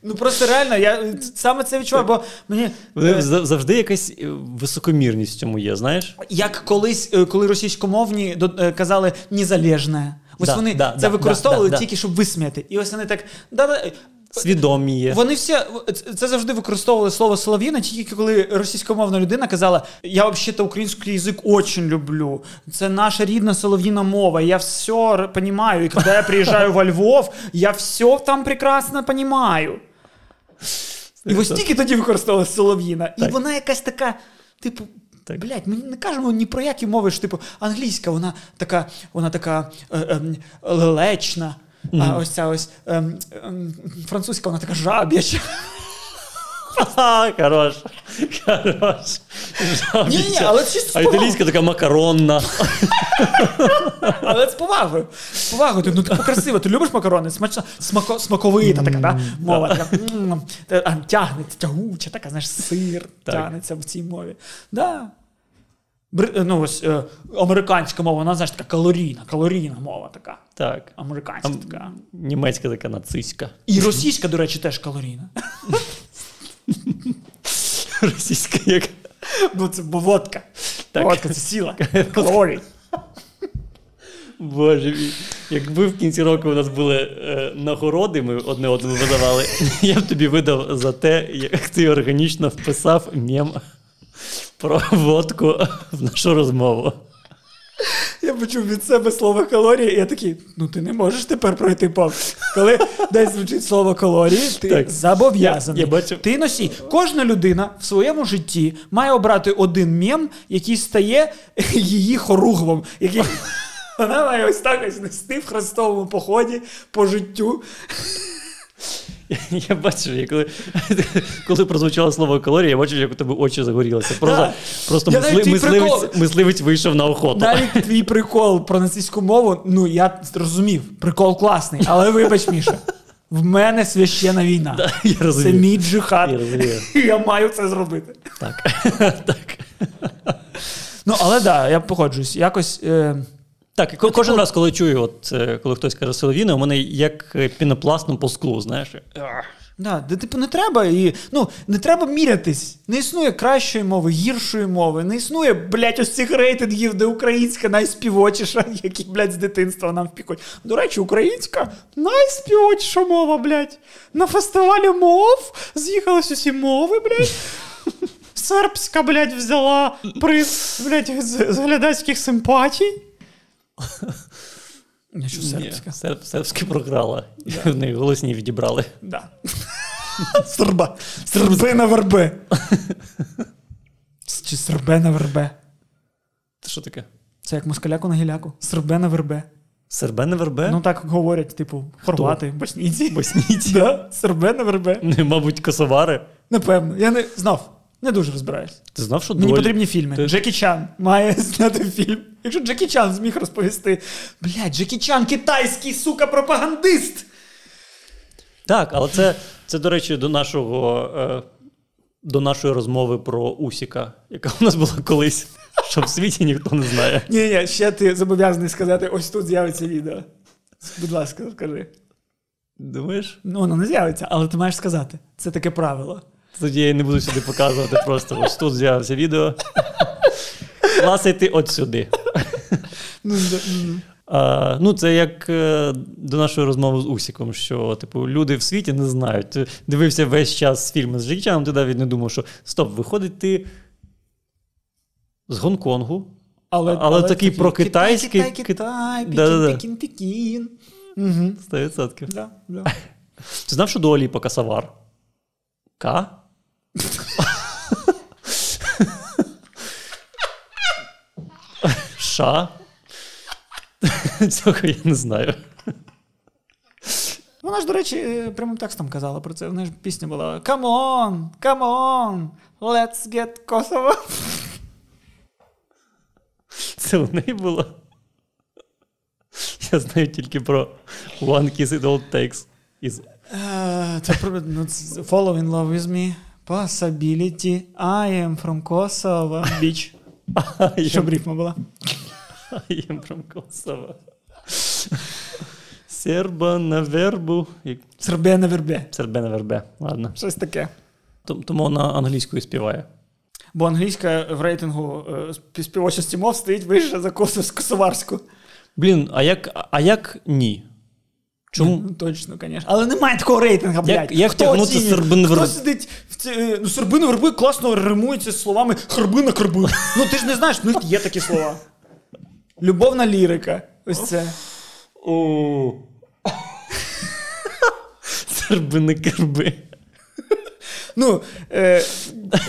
ну просто реально, я саме це відчуваю, бо мені. Е, Завжди якась е, високомірність в цьому є, знаєш? Як колись, е, коли російськомовні казали незалежне. Ось Да, вони да, це да, використовували да, да, тільки щоб висміяти. І ось вони так. Да, Свідомі є. Вони всі це завжди використовували слово солов'їна, тільки коли російськомовна людина казала: Я взагалі український язик дуже люблю. Це наша рідна солов'їна мова. Я все розумію. І коли я приїжджаю во Львов, я все там прекрасно розумію. І ось тільки тоді використовувала солов'їна. І вона якась така, типу. Так. Блять, ми не кажемо ні про які мови, що типу англійська, вона така, вона така е, ем, лелечна. А ось ця ось ем, ем, французька, вона така жаб'яча. Ха, хорош. Хорош. Ні, ні, але чисто з А італійська така макаронна. Але з повагою. З повагою. Ти, ну, типу, красиво. Ти любиш макарони? Смачна, смако, смаковита така, да? мова. Така, м, та, а, тягнеться, тягуча, така, знаєш, сир тягнеться в цій мові. Да. Ну, ось, е, американська мова, вона, знаєш, така калорійна, калорійна мова така. Так. Американська А така. Німецька така нацистська. І російська, до речі, теж калорійна. Російська як. Ну, це бо водка. Так. Водка це сила. Калорій. Боже мій. Якби в кінці року у нас були е, нагороди, ми одне одному видавали, я б тобі видав за те, як ти органічно вписав мем про водку в нашу розмову. Я почув від себе слово калорії, і я такий, ну ти не можеш тепер пройти повз. Коли десь звучить слово калорії, ти Так. зобов'язаний. Я- я бачив- Ти носій. Кожна людина в своєму житті має обрати один мем, який стає її хоругвом. Який... Вона має ось так ось нести в хрестовому поході по життю. Я бачив, як коли, коли прозвучало слово калорія, я бачив, як у тебе очі загорілися. Просто, Так. просто Я мисли, мисливець, мисливець вийшов на охоту. Навіть твій прикол про нацистську мову, ну я зрозумів, прикол класний, але вибач, Міша, в мене священа війна. Да, я Це мій джихад. Я розумію. Я маю це зробити. Так. так. Ну, але так, да, я погоджуюсь. Якось. Е... Так, і ко- кожен раз, коли чую, от, е, коли хтось каже солов'їна, у мене як е, пінопластом по склу, знаєш. Да, де, типу, не треба і, ну, не треба мірятись. Не існує кращої мови, гіршої мови. Не існує, блядь, ось цих рейтингів, де українська найспівочіша, які, блядь, з дитинства нам впікуть. До речі, українська найспівочіша мова, блядь. На фестивалі мов з'їхались усі мови, блядь. Сербська, блядь, взяла приз, блядь, з глядацьких симпатій. Я що сербська? Серб, сербське програла. В неї голосні відібрали. Да. Серба. Сербина вербе. Чи сербена вербе? Це що таке? Це як москаляку на гіляку. Сербена вербе. Сербене вербе? Ну так говорять, типу, хорвати, боснійці. Боснійці. Да, сербена вербе. Не, мабуть, косовари. Напевно. Я не знав. Не дуже розбираюсь. Ти знав, що Мені доль- потрібні фільми. Ти- Джекі Чан має зняти фільм. Якщо Джекі Чан зміг розповісти. Блядь, Джекі Чан китайський, сука, пропагандист. Так, але це, це до речі, до нашого. Е, до нашої розмови про Усіка, яка у нас була колись, що в світі ніхто не знає. Ні, ні, ще ти зобов'язаний сказати, ось тут з'явиться відео. Будь ласка, скажи. Думаєш? Ну, воно не з'явиться, але ти маєш сказати. Це таке правило. Тоді я не буду сюди показувати, просто ось тут з'явився відео. Ласайте от сюди. Ну, да, м. А, ну, це як е, до нашої розмови з Усіком, що типу, люди в світі не знають. Ти дивився весь час фільми з Джекі Чаном, ти навіть не думав, що стоп, виходить ти з Гонконгу, але, Але такий прокитайський- Китай, Китай, Китай. Пекін, Пекін, Пекін. 100%. Да, да. Ти знав, що Дуа Ліпа касавар? К? США. Цього я не знаю. Вона ж, до речі, е, прямим текстом казала про це. Вона ж пісня була Come on, come on, let's get Kosovo. Це у неї було. Я знаю тільки про One Kiss It All Takes. Із... Е, Це про ну, це in love with me. Possibility. I am from Kosovo. Beach. Щоб рифма була. I am from Kosovo. Серба на вербу. Сербе на вербе. Сербе на вербе. Ладно. Щось таке. Тому вона англійською співає. Бо англійська в рейтингу е, співочості мов стоїть вище за косов- косоварську. Блін, а як, а як ні? Чому? Ну, точно, звісно. Але немає такого рейтингу, блядь. як Хто тягнути оцінює? сербин Хто верб- сидить в ці, е, ну, сербина верби класно римується з словами хербина карбин. Ну ти ж не знаєш, в них є такі слова. Любовна лірика. Ось це. Сербини керби. Ну, е,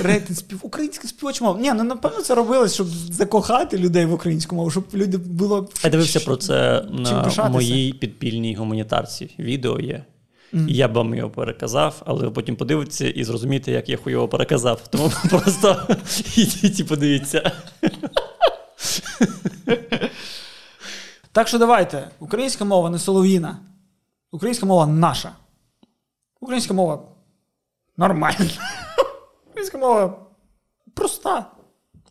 рейтинг спів... українська співоча мова. Ні, ну напевно це робилось, щоб закохати людей в українську мову, щоб люди було. Я дивився про це на моїй підпільній гуманітарці. Відео є. І я б вам його переказав, але ви потім подивитеся і зрозумієте, як я хуйово переказав. Тому просто ідіть і подивіться. Так що давайте. Українська мова не солов'їна. Українська мова наша. Українська мова нормальна. Українська мова проста.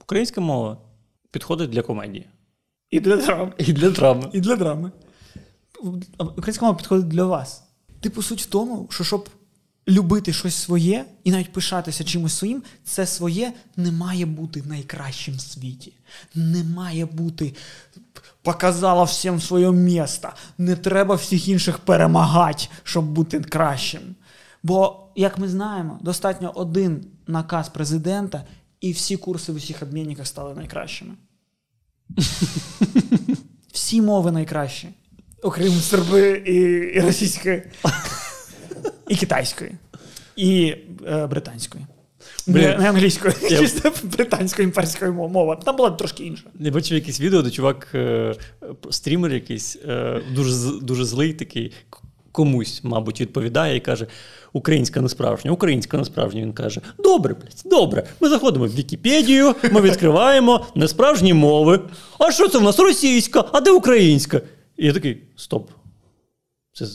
Українська мова підходить для комедії. І для драми. І для драми. І для драми. Українська мова підходить для вас. Типу, суть в тому, що щоб любити щось своє і навіть пишатися чимось своїм, це своє не має бути найкращим в світі. Не має бути показала всім своє місто. Не треба всіх інших перемагати, щоб бути кращим. Бо, як ми знаємо, достатньо один наказ президента, і всі курси в усіх обмінниках стали найкращими. Всі мови найкращі, окрім серби і, і російської, і китайської, і е, британської. Блін. Не, англійської, Я- чисто британської імперської мов- мова. Там була трошки інша. Я бачив якесь відео, де чувак, е, стрімер якийсь, е, дуже, дуже злий такий, комусь, мабуть, відповідає і каже: Українська не справжня, українська не справжня. Він каже: Добре, блядь, добре. Ми заходимо в Вікіпедію, ми відкриваємо несправжні мови. А що це в нас російська? А де українська? І я такий: стоп. Це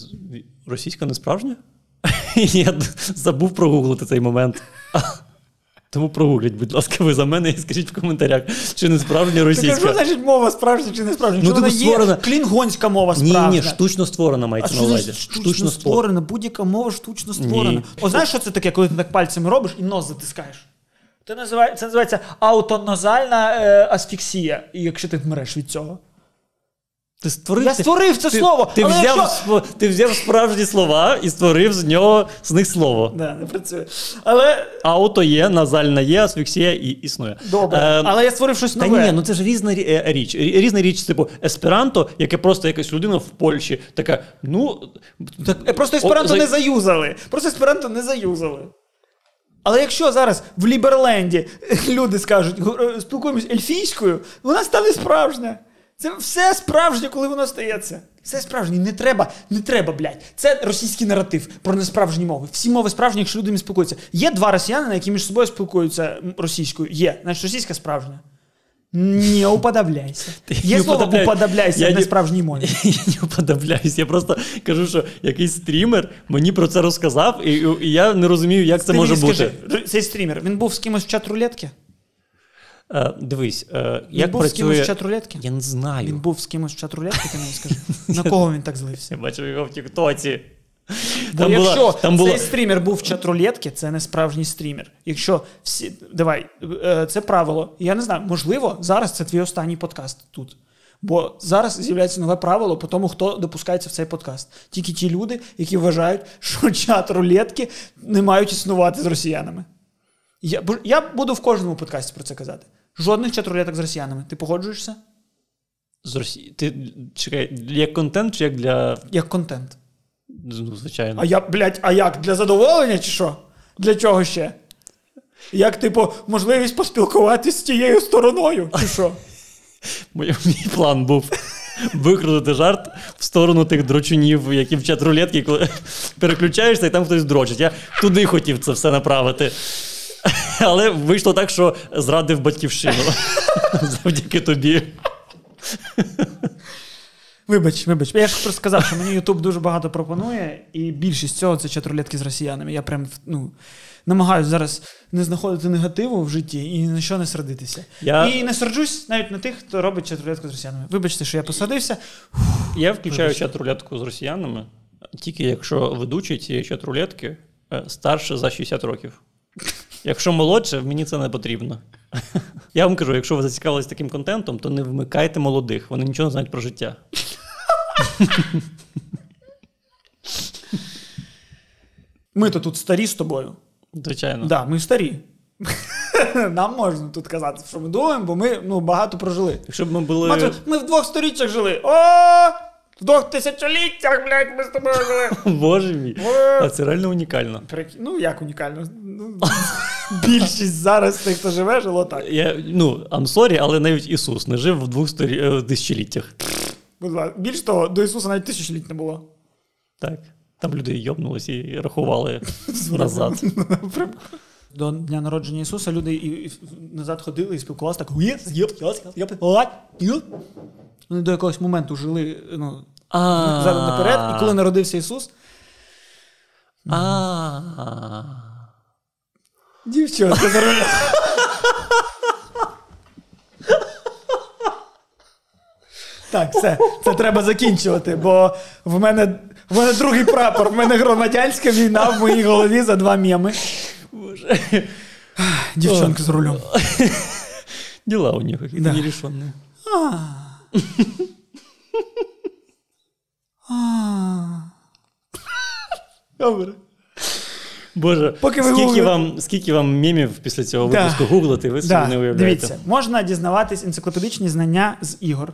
російська не справжня? Я забув прогуглити цей момент. Тому прогугліть, будь ласка, ви за мене і скажіть в коментарях, чи не справжня російська. що значить мова справжня чи не справжня? Ну, Чи вона типу, є клінгонська мова Ні, справжня? ні, штучно створена мається на увазі. Штучно, штучно створена. створена? Будь-яка мова штучно створена. Ні. О, знаєш, що це таке, коли ти так пальцями робиш і нос затискаєш? Це називається, це називається аутонозальна е, асфіксія, і якщо ти вмреш від цього. Ти створив, Я створив це ти, слово, Ти але взяв, якщо- ти взяв справжні слова і створив з нього з них слово. Да, не працює. Але Ауто є, назальна є, асфіксія і існує. добре. Е, Але я створив щось Та нове. ні, ну це ж різна е, річ. Різна річ, типу, есперанто, яке просто якась людина в Польщі, така, ну. Так, Е, Просто есперанто о, за- не заюзали. Просто есперанто не заюзали. Але якщо зараз в Ліберленді люди скажуть, «Го- е, спілкуємось ельфійською, вона стане справжня. Це все справжнє, коли воно стається. Все справжнє. Не треба, не треба, блядь. Це російський наратив про несправжні мови. Всі мови справжні, якщо люди не спілкуються. Є два росіянина, які між собою спілкуються російською. Є. Значить, російська справжня. Не уподобляйся. Є не слово уподобляю. уподобляйся Я в не- несправжній мові. Я не уподобляюсь. Я просто кажу, що якийсь стрімер мені про це розказав, і, і я не розумію, як це може мені бути. цей стрімер, він був з кимось в чат рулетки? Е, дивись, е, Він як був з кимось в чат рулетки? Я не знаю. Він був з кимось в чат рулетки, ти мені скажи. На кого він так злився? Я бачив його в Тіктоці. Бо Там була- якщо там було- цей стрімер був в чат рулетки, це не справжній стрімер. Якщо всі. Давай, е, це правило. Я не знаю, можливо, зараз це твій останній подкаст тут. Бо зараз з'являється нове правило по тому, хто допускається в цей подкаст. Тільки ті люди, які вважають, що чат рулетки не мають існувати з росіянами. Я, я буду в кожному подкасті про це казати. Жодних чат рулеток з росіянами. Ти погоджуєшся? З Росії. Ти чекай, як контент чи як для. Як контент. Ну, звичайно. А я, блядь, а як? Для задоволення чи що? Для чого ще? Як, типу, можливість поспілкуватися з тією стороною, чи що? Мій, план був викрутити жарт в сторону тих дрочунів, які вчать рулетки, коли переключаєшся, і там хтось дрочить. Я туди хотів це все направити. Але вийшло так, що зрадив батьківщину завдяки тобі. Вибач, вибач. Я ж просто сказав, що мені Ютуб дуже багато пропонує, і більшість цього це чатрулетки з росіянами. Я прям ну, намагаюся зараз не знаходити негативу в житті і на що не сердитися. Я- І не серджусь навіть на тих, хто робить чатрулетку з росіянами. Вибачте, що я посадився. Я включаю чат-рулетку з росіянами, тільки якщо ведучий цієї чат-рулетки е, старше за 60 років. Якщо молодше, мені це не потрібно. Я вам кажу, якщо ви зацікавились таким контентом, то не вмикайте молодих, вони нічого не знають про життя. Ми то тут старі з тобою. Звичайно. Да, ми старі. Нам можна тут казати, що ми думаємо, бо ми ну, багато прожили. Якщо б ми були. Ми в двох сторіччях жили. О! В двох тисячоліттях, блядь, ми з тобою жили. Боже мій. А це реально унікально. Ну, як унікально. Ну, більшість зараз тих, хто живе, жило так. Я, ну, I'm sorry, але навіть Ісус не жив в двох сторі... е, тисячоліттях. Будь ласка. Більш того, до Ісуса навіть тисячоліть не було. Так. Там люди йобнулись і рахували назад. До дня народження Ісуса люди і, назад ходили і спілкувалися так. Вони до якогось моменту жили ну, задом наперед, і коли народився Ісус, А. дівчонка за рулем. Так, все, це треба закінчувати, бо в мене, в мене другий прапор, в мене громадянська війна в моїй голові за два мєми. Боже. Дівчонка з рулем. Дела у них Да. нерешенные. Добре. Боже, Поки ви скільки, гуглите- вам, скільки вам мемів після цього Да. випуску гуглити, ви собі Да, не уявляєте. дивіться, можна дізнаватись енциклопедичні знання з ігор.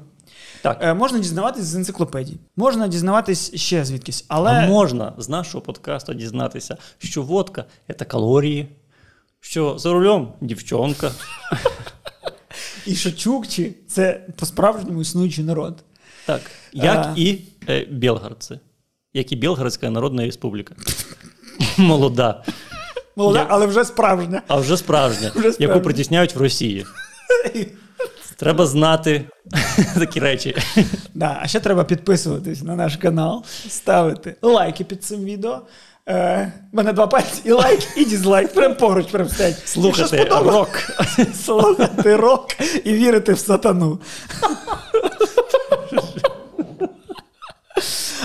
Так. Е, можна дізнаватись з енциклопедій. Можна дізнаватись ще звідкись. Але А можна з нашого подкасту дізнатися, що водка це калорії, що за рулем дівчонка. і що чукчі це по-справжньому існуючий народ. Так, як А. і білгородці, як і Білгородська Народна Республіка. Молода, Молода, Я- але вже справжня. а вже справжня, Вже справжня. яку притісняють в Росії. Треба знати такі речі. Да, а ще треба підписуватись на наш канал, ставити лайки під цим відео. Е, в мене два пальці і лайк, і дізлайк. Прям поруч прям стоять. Слухати Якщо сподобалось, рок. слухати рок і вірити в сатану.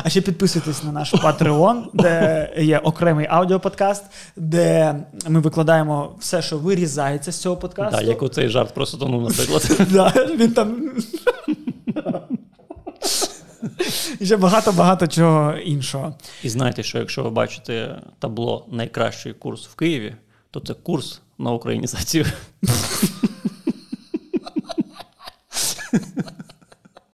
А ще підписуйтесь на наш Patreon, де є окремий аудіоподкаст, де ми викладаємо все, що вирізається з цього подкасту. Так, як оцей жарт просто тонув, наприклад. Да, він там. І ще багато-багато чого іншого. І знаєте, що якщо ви бачите табло найкращий курс в Києві, то це курс на українізацію.